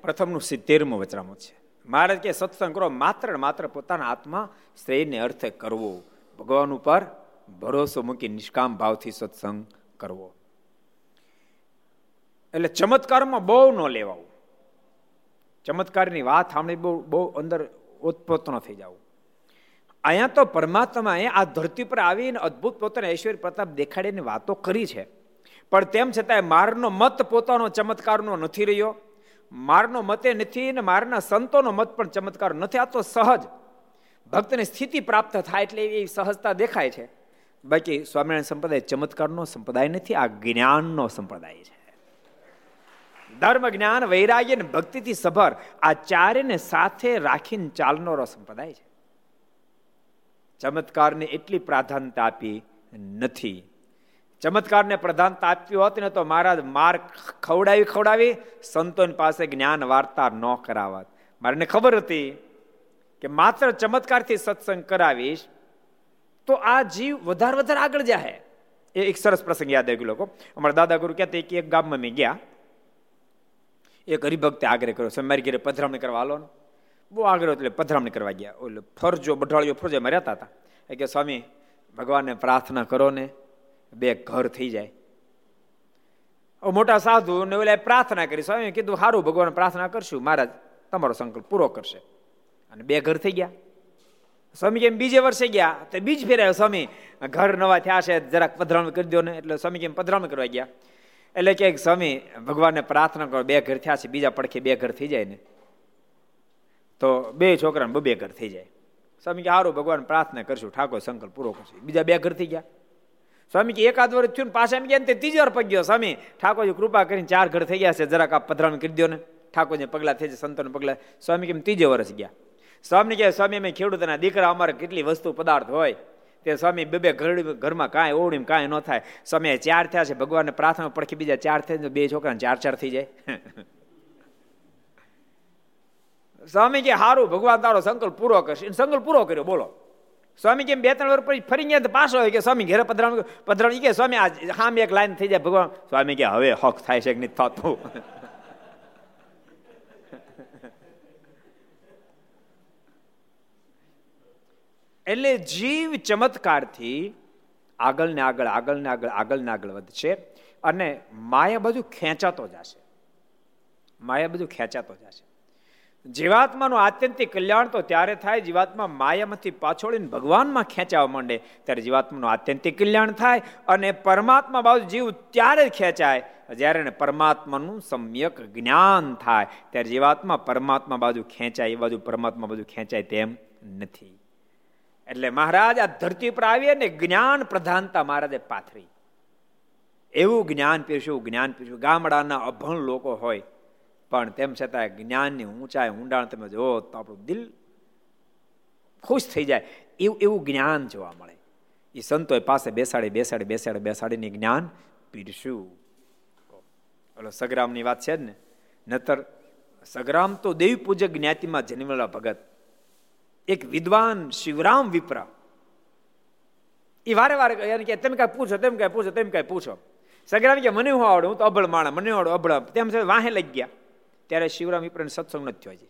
પ્રથમનું સિત્તેરમું વચરામું છે મહારાજ કે સત્સંગ કરો માત્ર માત્ર પોતાના આત્મા શ્રેયને અર્થે કરવો ભગવાન ઉપર ભરોસો મૂકી નિષ્કામ ભાવથી સત્સંગ કરવો એટલે ચમત્કારમાં બહુ ન લેવાવું. ચમત્કારની વાત સાંભળી બહુ બહુ અંદર ઉત્પોત ન થઈ જવું. અહીંયા તો પરમાત્માએ આ ધરતી પર આવીને અદભુત પોતાના ઐશ્વર્ય પ્રતાપ દેખાડીને વાતો કરી છે. પણ તેમ છતાંય મારનો મત પોતાનો ચમત્કારનો નથી રહ્યો. મારનો મતે નથી ને મારના સંતોનો મત પણ ચમત્કાર નથી. આ તો સહજ. ભક્તને સ્થિતિ પ્રાપ્ત થાય એટલે એ સહજતા દેખાય છે. બાકી સ્વામિનારાયણ સંપ્રદાય ચમત્કારનો સંપ્રદાય નથી, આ જ્ઞાનનો સંપ્રદાય છે. ધર્મ જ્ઞાન વૈરાગ્ય અને ભક્તિથી સભર આ ચારેને સાથે રાખીને ચાલનારો સંપ્રદાય છે. ચમત્કારને એટલી પ્રાધાન્યતા આપી નથી. ચમત્કારને પ્રધાનતા આપ્યું હોત ને તો મહારાજ માર ખવડાવી ખવડાવી સંતોની પાસે જ્ઞાન વાર્તા ન કરાવત. મારે ખબર હતી કે માત્ર ચમત્કારથી સત્સંગ કરાવીશ તો આ જીવ વધારે વધારે આગળ જાય એ એક સરસ પ્રસંગ યાદ આવી લોકો. અમારા દાદા ગુરુ કહેતા એક ગામમાં મેં ગયા. એક હરિભક્તે આગ્રહ કર્યો છે મારી ઘરે પધરામણી કરવા હાલો ને. બહુ આગ્રહ એટલે પધરામણી કરવા ગયા. ઓલો ફરજો, બઢાળીઓ ફરજો એમાં રહેતા હતા. એ કે, સ્વામી, ભગવાનને પ્રાર્થના કરો ને, બે ઘર થઈ જાય. મોટા સાધુ ને ઓલા પ્રાર્થના કરી, સ્વામી કીધું સારું ભગવાન પ્રાર્થના કરશું. મહારાજ, તમારો સંકલ્પ પૂરો કરશે. અને બે ઘર થઈ ગયા. સ્વામી કેમ બીજે વર્ષે ગયા? તો બીજ ફેરાયો, સ્વામી, ઘર નવા થયા છે, જરાક પધરામણી કરી દો ને. એટલે સ્વામી કેમ પધરામણી કરવા ગયા? એટલે કે સ્વામી ભગવાનને પ્રાર્થના કરો, બે ઘર થયા છે, બીજા પડખે બે ઘર થઈ જાય ને. તો બે છોકરાને બે ઘર થઈ જાય. સ્વામી કે સારું ભગવાન પ્રાર્થના કરશું, ઠાકોર સંકલ્પ પૂરો કરશું. બીજા બે ઘર થઈ ગયા. સ્વામી કે એકાદ વર્ષ થયું પાછા એમ ગયા ત્રીજી વાર પગ્યો. સ્વામી, ઠાકોરજી કૃપા કરીને ચાર ઘર થઈ ગયા છે, જરાક આ પધરામણી કરી દો ને. ઠાકોરજી પગલા થઈ જાય, સંતોને પગલા. સ્વામી કેમ ત્રીજે વર્ષ ગયા. સ્વામી કહે સ્વામી, અમે ખેડૂતના દીકરા, અમારે કેટલી વસ્તુ પદાર્થ હોય. તે સ્વામી, બે ઘર ઘરમાં કાંઈ ઓવડીમાં કાંઈ ન થાય. સ્વામી ચાર થયા છે, ભગવાનને પ્રાર્થના પડખી બીજા ચાર થાય બે છોકરા ચાર ચાર થઈ જાય. [LAUGHS] સ્વામી કે સારું ભગવાન તારો સંકલ્પ પૂરો કરશે. સંકલ્પ પૂરો કર્યો, બોલો. સ્વામી કેમ બે ત્રણ વર્ષ પછી ફરી ગયા પાછો હોય કે, સ્વામી, ઘરે પધરાણ પધરાણ કે, સ્વામી આ હામ એક લાઈન થઈ જાય ભગવાન. સ્વામી કે, હવે હક થાય છે કે નથી થતું? એટલે જીવ ચમત્કારથી આગળ ને આગળ આગળ ને આગળ આગળ ને આગળ વધશે અને માયા બધું ખેંચાતો જશે. માયા બધું ખેંચાતો જશે. જીવાત્માનું આત્યંતિક કલ્યાણ તો ત્યારે થાય જીવાત્મા માયામાંથી પાછોડીને ભગવાનમાં ખેંચાવા માંડે, ત્યારે જીવાત્માનું આત્યંતિક કલ્યાણ થાય અને પરમાત્મા બાજુ જીવ ત્યારે ખેંચાય જ્યારે એને પરમાત્માનું સમ્યક જ્ઞાન થાય. ત્યારે જીવાત્મા પરમાત્મા બાજુ ખેંચાય, એ બાજુ પરમાત્મા બાજુ ખેંચાય તેમ નથી. એટલે મહારાજ, આ ધરતી પર આવીએ ને જ્ઞાન પ્રધાનતા મહારાજે પાથરી. એવું જ્ઞાન પીરશું જ્ઞાન પીરશું ગામડાના અભણ લોકો હોય, પણ તેમ છતાં જ્ઞાનની ઊંચાઈ, ઊંડાણ તમે જો તો આપણું દિલ ખુશ થઈ જાય. એવું એવું જ્ઞાન જોવા મળે. એ સંતોએ પાસે બેસાડી બેસાડી બેસાડી, બેસાડીને જ્ઞાન પીરશું ઓલો સગ્રામની વાત છે જ ને? નતર, સગ્રામ તો દેવી પૂજક જ્ઞાતિમાં જન્મેલા ભગત. એક વિદ્વાન શિવરામ વિપ્રા. એ વારે વારે કે તેમ કાંઈ પૂછો, તેમ કાંઈ પૂછો, તેમ કાંઈ પૂછો. સગરામ કે મને હું આવડે? હું તો અબળ માણા મને આવડે અભળ તેમ છે વાહે લઈ ગયા. ત્યારે શિવરામ વિપ્રાને સત્સંગ નથી થયો હજી.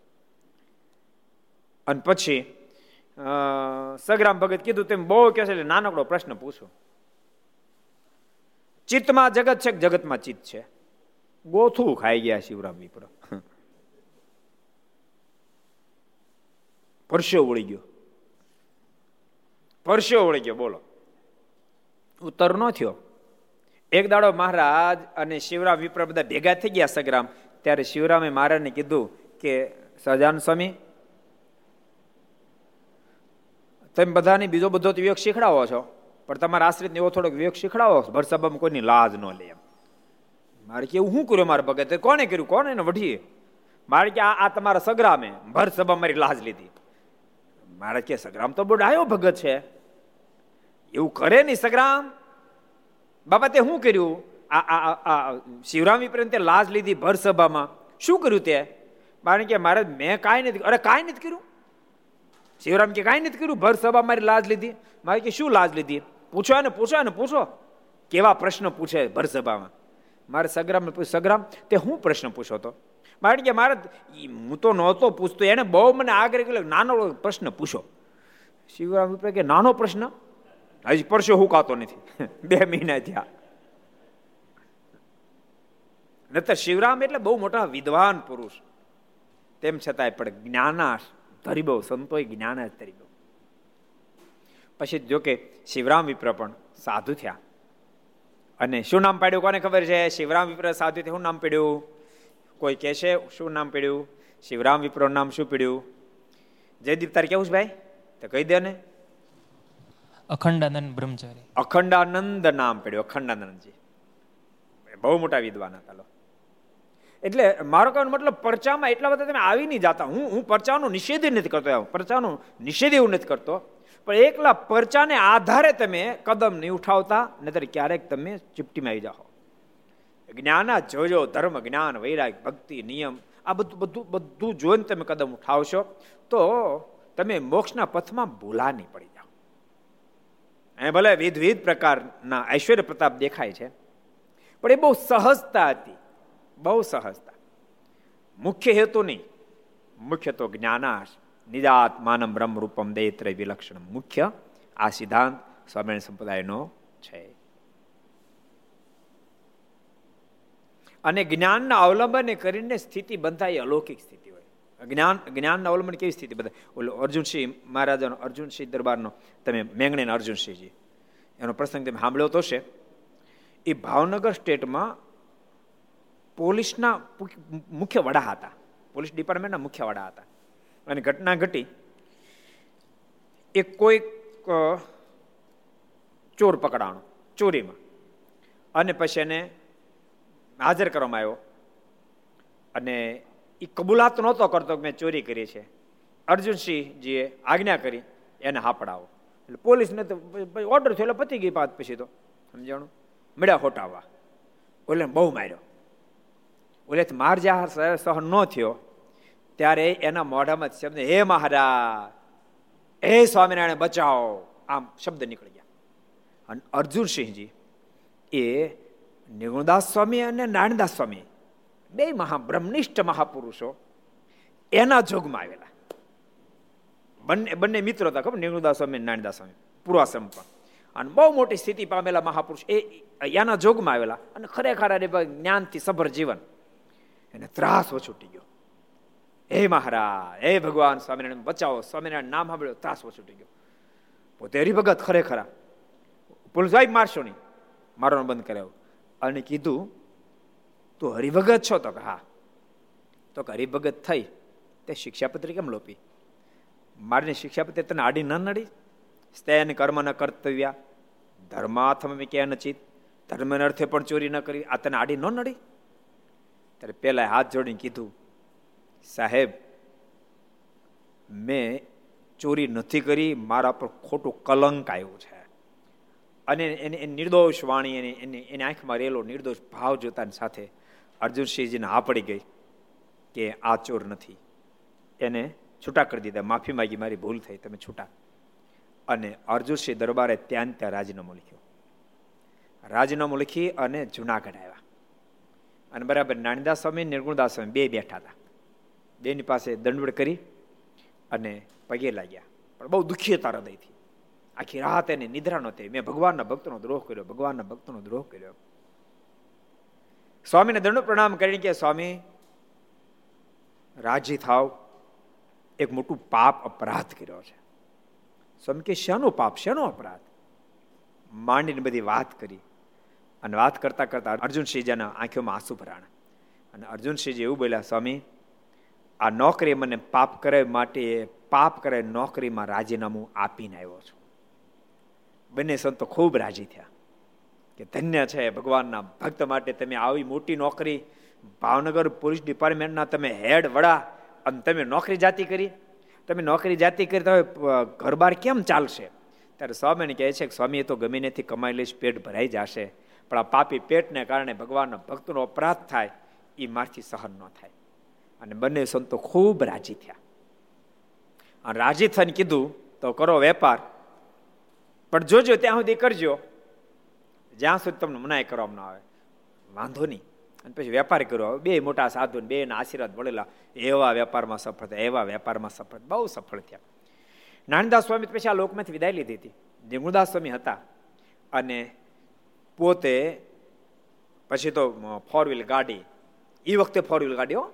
અને પછી સગરામ ભગત કીધું તેમ બહુ કે છે નાનકડો પ્રશ્ન પૂછો. ચિત્તમાં જગત છે જગતમાં ચિત્ત છે? ગોથું ખાઈ ગયા શિવરામ વિપ્ર. પરસ્યો વળી ગયો. પરસ્યો વળી ગયો, બોલો. ઉત્તર ન થયો. એક દાડો મહારાજ અને શિવરામ વિપ્ર બધા ભેગા થઈ ગયા સગ્રામ. ત્યારે શિવરામે મહારાજને કીધું કે, સજાન સ્વામી, તમે બધાને બીજો બધો વિવેક શીખડાવો છો, પણ તમારા આશ્રિત એવો થોડોક વિવેક શીખડાવો ભરસભામાં કોઈની લાજ ન લે એમ. મારે કે એવું શું કર્યું મારા ભગત કોને કર્યું? કોને એને વઢીએ? મારે કે, આ તમારા સગ્રામે ભરસભા મારી લાજ લીધી. મારે કે સગ્રામ તો બહુ ડાયો ભગત છે. એવું કરે નહીં સગ્રામ. બાબા તે શું કર્યું? આ આ શિવરામ વિપ્રેમ તે લાજ લીધી ભર સભામાં. શું કર્યું તે? કારણ કે મારે મેં કાંઈ નથી અરે કાંઈ નથી કર્યું? શિવરામ કે કાંઈ નથી કર્યું? ભર સભા મારી લાજ લીધી. મારે કે શું લાજ લીધી? પૂછો ને પૂછો ને પૂછો. કેવા પ્રશ્ન પૂછે ભર સભામાં? મારે સગ્રામ સગ્રામ, તે હું પ્રશ્ન પૂછો તો? કારણ કે મારે હું તો નહોતો પૂછતો. એને બહુ મને આગ્રહ કર્યો. નાનો પ્રશ્ન પૂછો. શિવરામ વિપ્ર કે, નાનો પ્રશ્ન? હજી પરસો હુકાતો નથી. [LAUGHS] બે મહિના થયા. નતર શિવરામ એટલે બહુ મોટા વિદ્વાન પુરુષ. તેમ છતાંય પણ જ્ઞાનાશ ધરીબો સંતોય જ્ઞાનાશ ધરીબો પછી જો કે શિવરામ વિપ્ર પણ સાધુ થયા. અને શું નામ પાડ્યું? કોને ખબર છે? શિવરામ વિપ્ર સાધુ શું નામ પડ્યું? કોઈ કહેશે શું નામ પડ્યું? શિવરામ વિપ્ર નામ શું પડ્યું? જયદીપ તારે કેવું છે ભાઈ? તો કહી દે ને. અખંડાનંદ બ્રહ્મચારી. અખંડાનંદ નામ પડ્યું અખંડાનંદજી. બહુ મોટા વિદ્વાન હતા લો. એટલે મારો કહેવાનો મતલબ પરચામાં એટલા બધા તમે આવી નહીં જતા. હું હું પરચાનો નિષેધ નથી કરતો પરચાનો નિષેધ એવું નથી કરતો. પણ એકલા પરચાને આધારે તમે કદમ નહીં ઉઠાવતા નહીતર ક્યારેક તમે ચીપટીમાં આવી જાઓ. જ્ઞાના જોજો, ધર્મ, જ્ઞાન, વૈરાગ, ભક્તિ, નિયમ, આ બધું બધું બધું જોઈને તમે કદમ ઉઠાવશો, તો તમે મોક્ષના પથમાં ભૂલા નહીં પડી જાઓ. એ ભલે વિધવિધ પ્રકારના ઐશ્વર્ય પ્રતાપ દેખાય છે, પણ એ બહુ સહજતા હતી, બહુ સહજતા. મુખ્ય હેતુ નહીં, મુખ્ય તો જ્ઞાનાશ બ્રહ્મ રૂપમ દૈત્ર વિલક્ષણ મુખ્ય, આ સિદ્ધાંત સ્વામિનારાયણ સંપ્રદાયનો છે. અને જ્ઞાનના અવલંબને કરીને સ્થિતિ બંધાય અલૌકિક સ્થિતિ હોય. જ્ઞાન, જ્ઞાનના અવલંબન કેવી સ્થિતિ બંધાય? ઓલો અર્જુનસિંહ મહારાજાનો, અર્જુનસિંહ દરબારનો, તમે મેંગણે અર્જુનસિંહજી, એનો પ્રસંગ તમે સાંભળ્યો તો છે એ ભાવનગર સ્ટેટમાં પોલીસના મુખ્ય વડા હતા. પોલીસ ડિપાર્ટમેન્ટના મુખ્ય વડા હતા. અને ઘટના ઘટી. એક કોઈક ચોર પકડાણો, ચોરીમાં. અને પછી એને હાજર કરવામાં આવ્યો. અને એ કબૂલાત નહોતો કરતો કે મેં ચોરી કરી છે. અર્જુનસિંહજીએ આજ્ઞા કરી, એને હાપડાવો. એટલે પોલીસને તો ઓર્ડર થયો એટલે પતી ગઈ પાત પછી તો. સમજાણું? મળ્યા હોટાવા ઓલે બહુ માર્યો. ઓલે માર જ્યાં સહન ન થયો. ત્યારે એના મોઢામાં શબ્દ, હે મહારાજ! હે સ્વામિનારાયણ, બચાવો! આમ શબ્દ નીકળી ગયા. અને અર્જુનસિંહજી એ નિર્ગુણદાસ સ્વામી અને નારાયણદાસ સ્વામી બે મહાબ્રહ્મનિષ્ઠ મહાપુરુષો એના જોગમાં આવેલા. બંને બંને મિત્રો હતા, ખબર? નિગુણદાસ સ્વામી નારાયણદાસ સ્વામી પૂર્વાશ્રમ પણ અને બહુ મોટી સ્થિતિ પામેલા મહાપુરુષ એ એના જોગમાં આવેલા અને ખરેખર જ્ઞાનથી સભર જીવન. એને ત્રાસ છૂટી ગયો. હે મહારાજ, હે ભગવાન, સ્વામિનારાયણ, બચાવો, સ્વામિનારાયણ નામ સાંભળ્યો, ત્રાસ છૂટી ગયો. પોતે હરિભગત ખરેખરા. પોલીસ વાઈફ મારશો નહીં. મારવાનું બંધ કરાવ્યો અને કીધું, તું હરિભગત છો? તો કે, હા. તો કે, હરિભગત થઈ. તે શિક્ષાપત્રી કેમ લોપી? મારીને શિક્ષાપત્રી તને આડી ન નડી? સ્તેન કર્મ ન કર્તવ્યા. ધર્માથમ કે નચિત? ધર્મ અર્થે પણ ચોરી ન કરી. આ તને આડી ન નડી? ત્યારે પેલા હાથ જોડીને કીધું, સાહેબ, મેં ચોરી નથી કરી. મારા પર ખોટું કલંક આવ્યું છે. અને એને નિર્દોષ વાણી એને એની એની આંખમાં રહેલો નિર્દોષ ભાવ જોતાની સાથે અર્જુનસિંહજીને આ પડી ગઈ કે આ ચોર નથી. એને છૂટા કરી દીધા. માફી માગી, મારી ભૂલ થઈ, તમે છૂટા. અને અર્જુનસિંહ દરબારે ત્યાં ત્યાં રાજીનામું લખ્યું. રાજીનામું લખી અને જુનાગઢ આવ્યા. અને બરાબર નાનીદાસ સ્વામી નિર્ગુણદાસ સ્વામી બે બેઠા હતા. બેની પાસે દંડવડ કરી અને પગે લાગ્યા. પણ બહુ દુઃખી હતા હૃદયથી. આખી રાત એને નિદ્રા નહોતી મેં ભગવાનના ભક્તનો દ્રોહ કર્યો, ભગવાનના ભક્તનો દ્રોહ કર્યો. સ્વામીને દંડ પ્રણામ કરીને કે, સ્વામી, રાજી થાવ. એક મોટું પાપ અપરાધ કર્યો છે. સ્વામી કે, શાનો પાપ? શેનો અપરાધ? માંડીને બધી વાત કરી. અને વાત કરતા કરતા અર્જુનસિંહજીના આંખોમાં આંસુ ભરાણા. અને અર્જુનસિંહજી એવું બોલ્યા, સ્વામી, આ નોકરી મને પાપ કરે માટે, પાપ કરે નોકરીમાં રાજીનામું આપીને આવ્યો છું. બંને સંતો ખૂબ રાજી થયા કે ધન્ય છે ભગવાનના ભક્ત માટે તમે આવી મોટી નોકરી, ભાવનગર પોલીસ ડિપાર્ટમેન્ટના તમે હેડ વડા અને તમે નોકરી જાતિ કરી. તમે નોકરી જાતિ કરી તો ઘર બાર કેમ ચાલશે? ત્યારે સ્વામીને કહે છે કે સ્વામી તો ગમે નથી કમાઈ લઈશ, પેટ ભરાઈ જશે. પણ આ પાપી પેટને કારણે ભગવાનના ભક્તનો અપરાધ થાય એ મારથી સહન ન થાય. અને બંને સંતો ખૂબ રાજી થયા. અને રાજી થઈને કીધું, તો કરો વેપાર. પણ જોજો, ત્યાં સુધી કરજો. જ્યાં સુધી તમને મનાય કરવામાં આવે. વાંધો નહીં. અને પછી વેપાર કર્યો બે મોટા સાધુ બે ના આશીર્વાદ મળેલા. એવા વેપારમાં સફળ થયા, એવા વેપારમાં સફળ. બહુ સફળ થયા. નાનદાસ સ્વામી પછી આ લોકમાંથી વિદાય લીધી હતી. નિગુણદાસ સ્વામી હતા. અને પોતે પછી તો ફોર વ્હીલ ગાડી. એ વખતે ફોર વ્હીલ ગાડી, હો.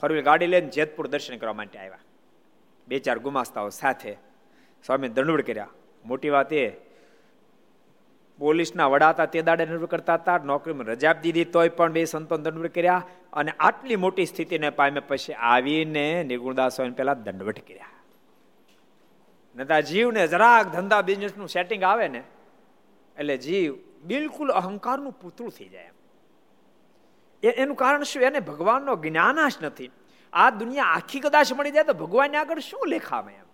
ફોર વ્હીલ ગાડી લઈને જેતપુર દર્શન કરવા માટે આવ્યા. બે ચાર ગુમાસ્તાઓ સાથે. સ્વામી દંડવડ કર્યા. મોટી વાત એ. પોલીસના વડા હતા, તે દાડે નિર્ભર કરતા હતા, નોકરીમાં રજા આપી દીધી તોય પણ બે સંતો દંડવટ કર્યા અને આટલી મોટી સ્થિતિને પામે પછી આવીને નિર્ગુણદાસ સ્વામી પહેલા દંડવટ કર્યા. નતા જીવને જરાક ધંધા બિઝનેસનું સેટિંગ આવે ને, એટલે જીવ બિલકુલ અહંકારનું પૂતળું થઈ જાય એનું કારણ શું? એને ભગવાનનો જ્ઞાનાશ નથી. આ દુનિયા આખી કદાચ મળી જાય તો ભગવાનને આગળ શું લેખાવે એમ?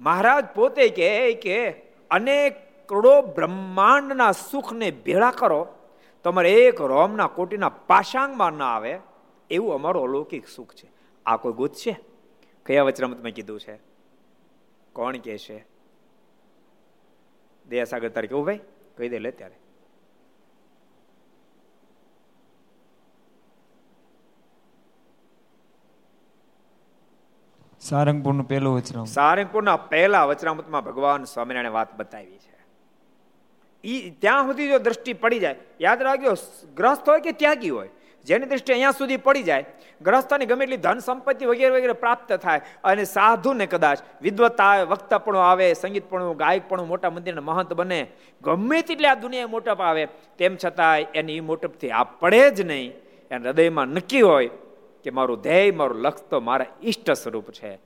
મહારાજ પોતે કહે કે અનેક કરોડો બ્રહ્માંડના સુખને ભેળા કરો. તમારે એક રોમના કોટીના પાશાંગમાં ના આવે. એવું અમારું અલૌકિક સુખ છે. આ કોઈ ગુત છે? કયા વચરામતમાં કીધું છે? કોણ કહે છે? દયાસાગર તારે કેવું ભાઈ? કહી દે લે ત્યારે. સારંગપુરનું પહેલું વચરામ સારંગપુરના પહેલા વચનામૃતમાં ભગવાન સ્વામિનારાયણ વાત બતાવી છે. ઈ ત્યાં સુધી જો દ્રષ્ટિ પડી જાય, યાદ રાખજો ગ્રસ્ત હોય કે ત્યાગી હોય, જેની દ્રષ્ટિ અહીંયા સુધી પડી જાય ગ્રસ્તની ગમે એટલી ધન સંપત્તિ વગેરે વગેરે પ્રાપ્ત થાય અને સાધુને કદાચ વિદ્વત્તા આવે વક્તાપણું આવે, સંગીતપણું, ગાયકપણું, મોટા મંદિરના મહંત બને, ગમે તેટલી આ દુનિયા મોટપ આવે, તેમ છતાં એની મોટપથી આ પડે જ નહીં, એના હૃદયમાં નક્કી હોય કે મારું ધ્યેય, મારું લક્ષ તો મારા ઈષ્ટ સ્વરૂપ છે.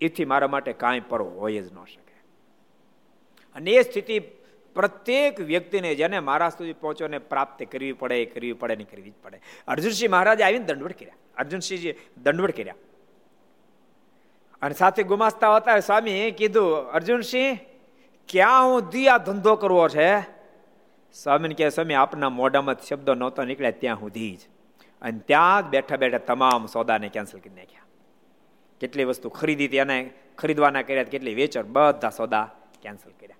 એથી મારા માટે કાંઈ પર હોય જ ન શકે. અને એ સ્થિતિ પ્રત્યેક વ્યક્તિને જેને મારા સુધી પહોંચવાને પ્રાપ્ત કરવી પડે કરવી પડે ને કરવી જ પડે. અર્જુનસિંહ મહારાજે આવીને દંડવટ કર્યા. અર્જુનસિંહજી દંડવટ કર્યા. અને સાથે ગુમાસ્તા હતા સ્વામી કીધું, અર્જુનસિંહ, ક્યાં હું આ ધંધો કરવો છે? સ્વામીને કહે, સ્વામી, આપના મોઢામાં શબ્દો નહોતો નીકળ્યા, ત્યાં સુધી જ. અને ત્યાં જ બેઠા બેઠા તમામ સોદાને કેન્સલ કરી નાખ્યા. કેટલી વસ્તુ ખરીદી એને ખરીદવાના કર્યા કેટલી વેચર, બધા સોદા કેન્સલ કર્યા.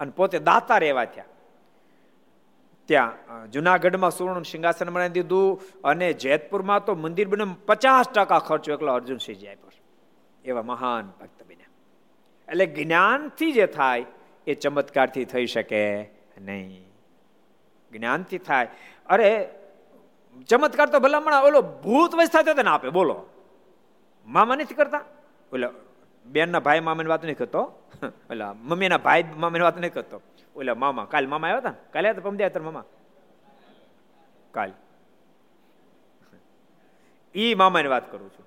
અને પોતે દાતા રહેવા થયા. ત્યાં જુનાગઢમાં સુવર્ણ સિંહાસન બનાવી દીધું અને જેતપુરમાં તો મંદિર બને પચાસ ટકા ખર્ચો એકલો અર્જુનસિંહજી આપ્યો એવા મહાન ભક્ત બન્યા. એટલે જ્ઞાનથી જે થાય, એ ચમત્કારથી થઈ શકે નહીં. જ્ઞાનથી થાય. અરે ચમત્કાર તો ભલામણ ઓલો ભૂત વસ્થા થયો ને આપે, બોલો. મામા નથી કરતા? ઓલા બેનના ભાઈ મામાની વાત નહીં કરતો. ઓલા મમ્મીના ભાઈ મામાની વાત નહીં કરતો. ઓલા મામા, કાલ મામા આવ્યા હતા કાલે હતા પમદે હતા મામા? કાલ. ઈ મામાની વાત કરું છું.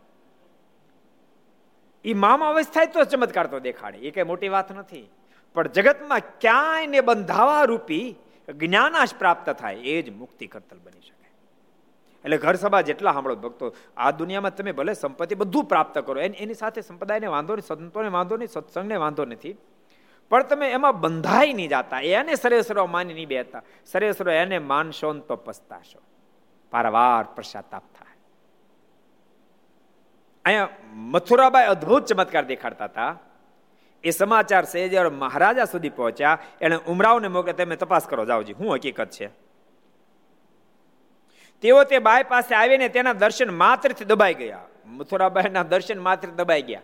ઈ મામા અવસ્થા તો ચમત્કાર તો દેખાડે. એ કઈ મોટી વાત નથી. પણ જગતમાં ક્યાંય ને બંધાવા રૂપી જ્ઞાનાશ પ્રાપ્ત થાય, એ જ મુક્તિ કરતલ બની શકે. એટલે ઘર સભા જેટલા સાંભળો ભક્તો, આ દુનિયામાં તમે ભલે સંપત્તિ બધું પ્રાપ્ત કરો, એની સાથે સંપ્રદાયને વાંધો નહીં, સંતોને વાંધો નહીં, સત્સંગને વાંધો નથી. પણ તમે એમાં બંધાઈ નહીં જતા, એને સરેસરો માની નહીં બેતા સરેસરો એને માનશો ને તો પસ્તાશો. પારવાર પશ્ચાતાપ થાય. અહીંયા મથુરાબાઈ અદ્ભુત ચમત્કાર દેખાડતા હતા. એ સમાચાર સેજર મહારાજા સુધી પહોંચ્યા. એને ઉમરાવને મોકલે, તમે તપાસ કરો જાઓજી શું હકીકત છે. તેઓ તે બાય પાસે આવીને તેના દર્શન માત્રથી દબાઈ ગયા. મથુરાબાઈના દર્શન માત્ર દબાઈ ગયા.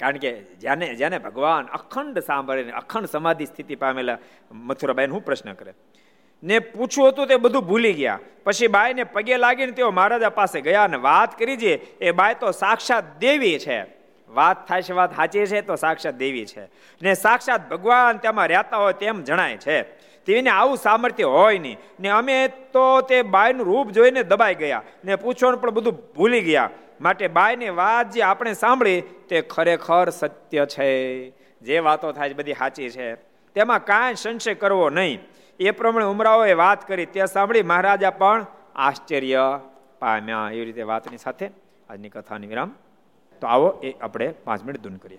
કારણ કે જેને જેને ભગવાન અખંડ સાંભળીને, અખંડ સમાધિ સ્થિતિ પામેલા મથુરાબાઈ હું પ્રશ્ન કરે. ને પૂછવું હતું તે બધું ભૂલી ગયા. પછી બાઈને પગે લાગીને તેઓ મહારાજા પાસે ગયા અને વાત કરી છે એ બાય તો સાક્ષાત દેવી છે. વાત થાય છે, વાત સાચી છે, તો સાક્ષાત દેવી છે. ને સાક્ષાત ભગવાન તેમાં રહેતા હોય તેમ જણાય છે. તેને આવું સામર્થ્ય હોય નહીં. ને અમે તો તે બાયનું રૂપ જોઈને દબાઈ ગયા. ને પૂછવાનું પણ બધું ભૂલી ગયા. માટે બાયની વાત જે આપણે સાંભળી, તે ખરેખર સત્ય છે. જે વાતો થાય છે, બધી સાચી છે. તેમાં કાંઈ સંશય કરવો નહીં. એ પ્રમાણે ઉમરાઓએ વાત કરી. તે સાંભળી મહારાજા પણ આશ્ચર્ય પામ્યા. એવી રીતે વાતની સાથે આજની કથાની વિરામ. તો આવો એ આપણે પાંચ મિનિટ ધૂન કરીએ.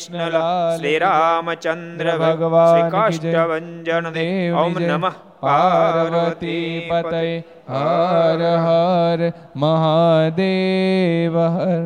કૃષ્ણ શ્રી રામચંદ્ર ભગવાન કાષ્ટભન દેવ ઓમ નમઃ પાર્વતી પતય હર હર મહાદેવ હર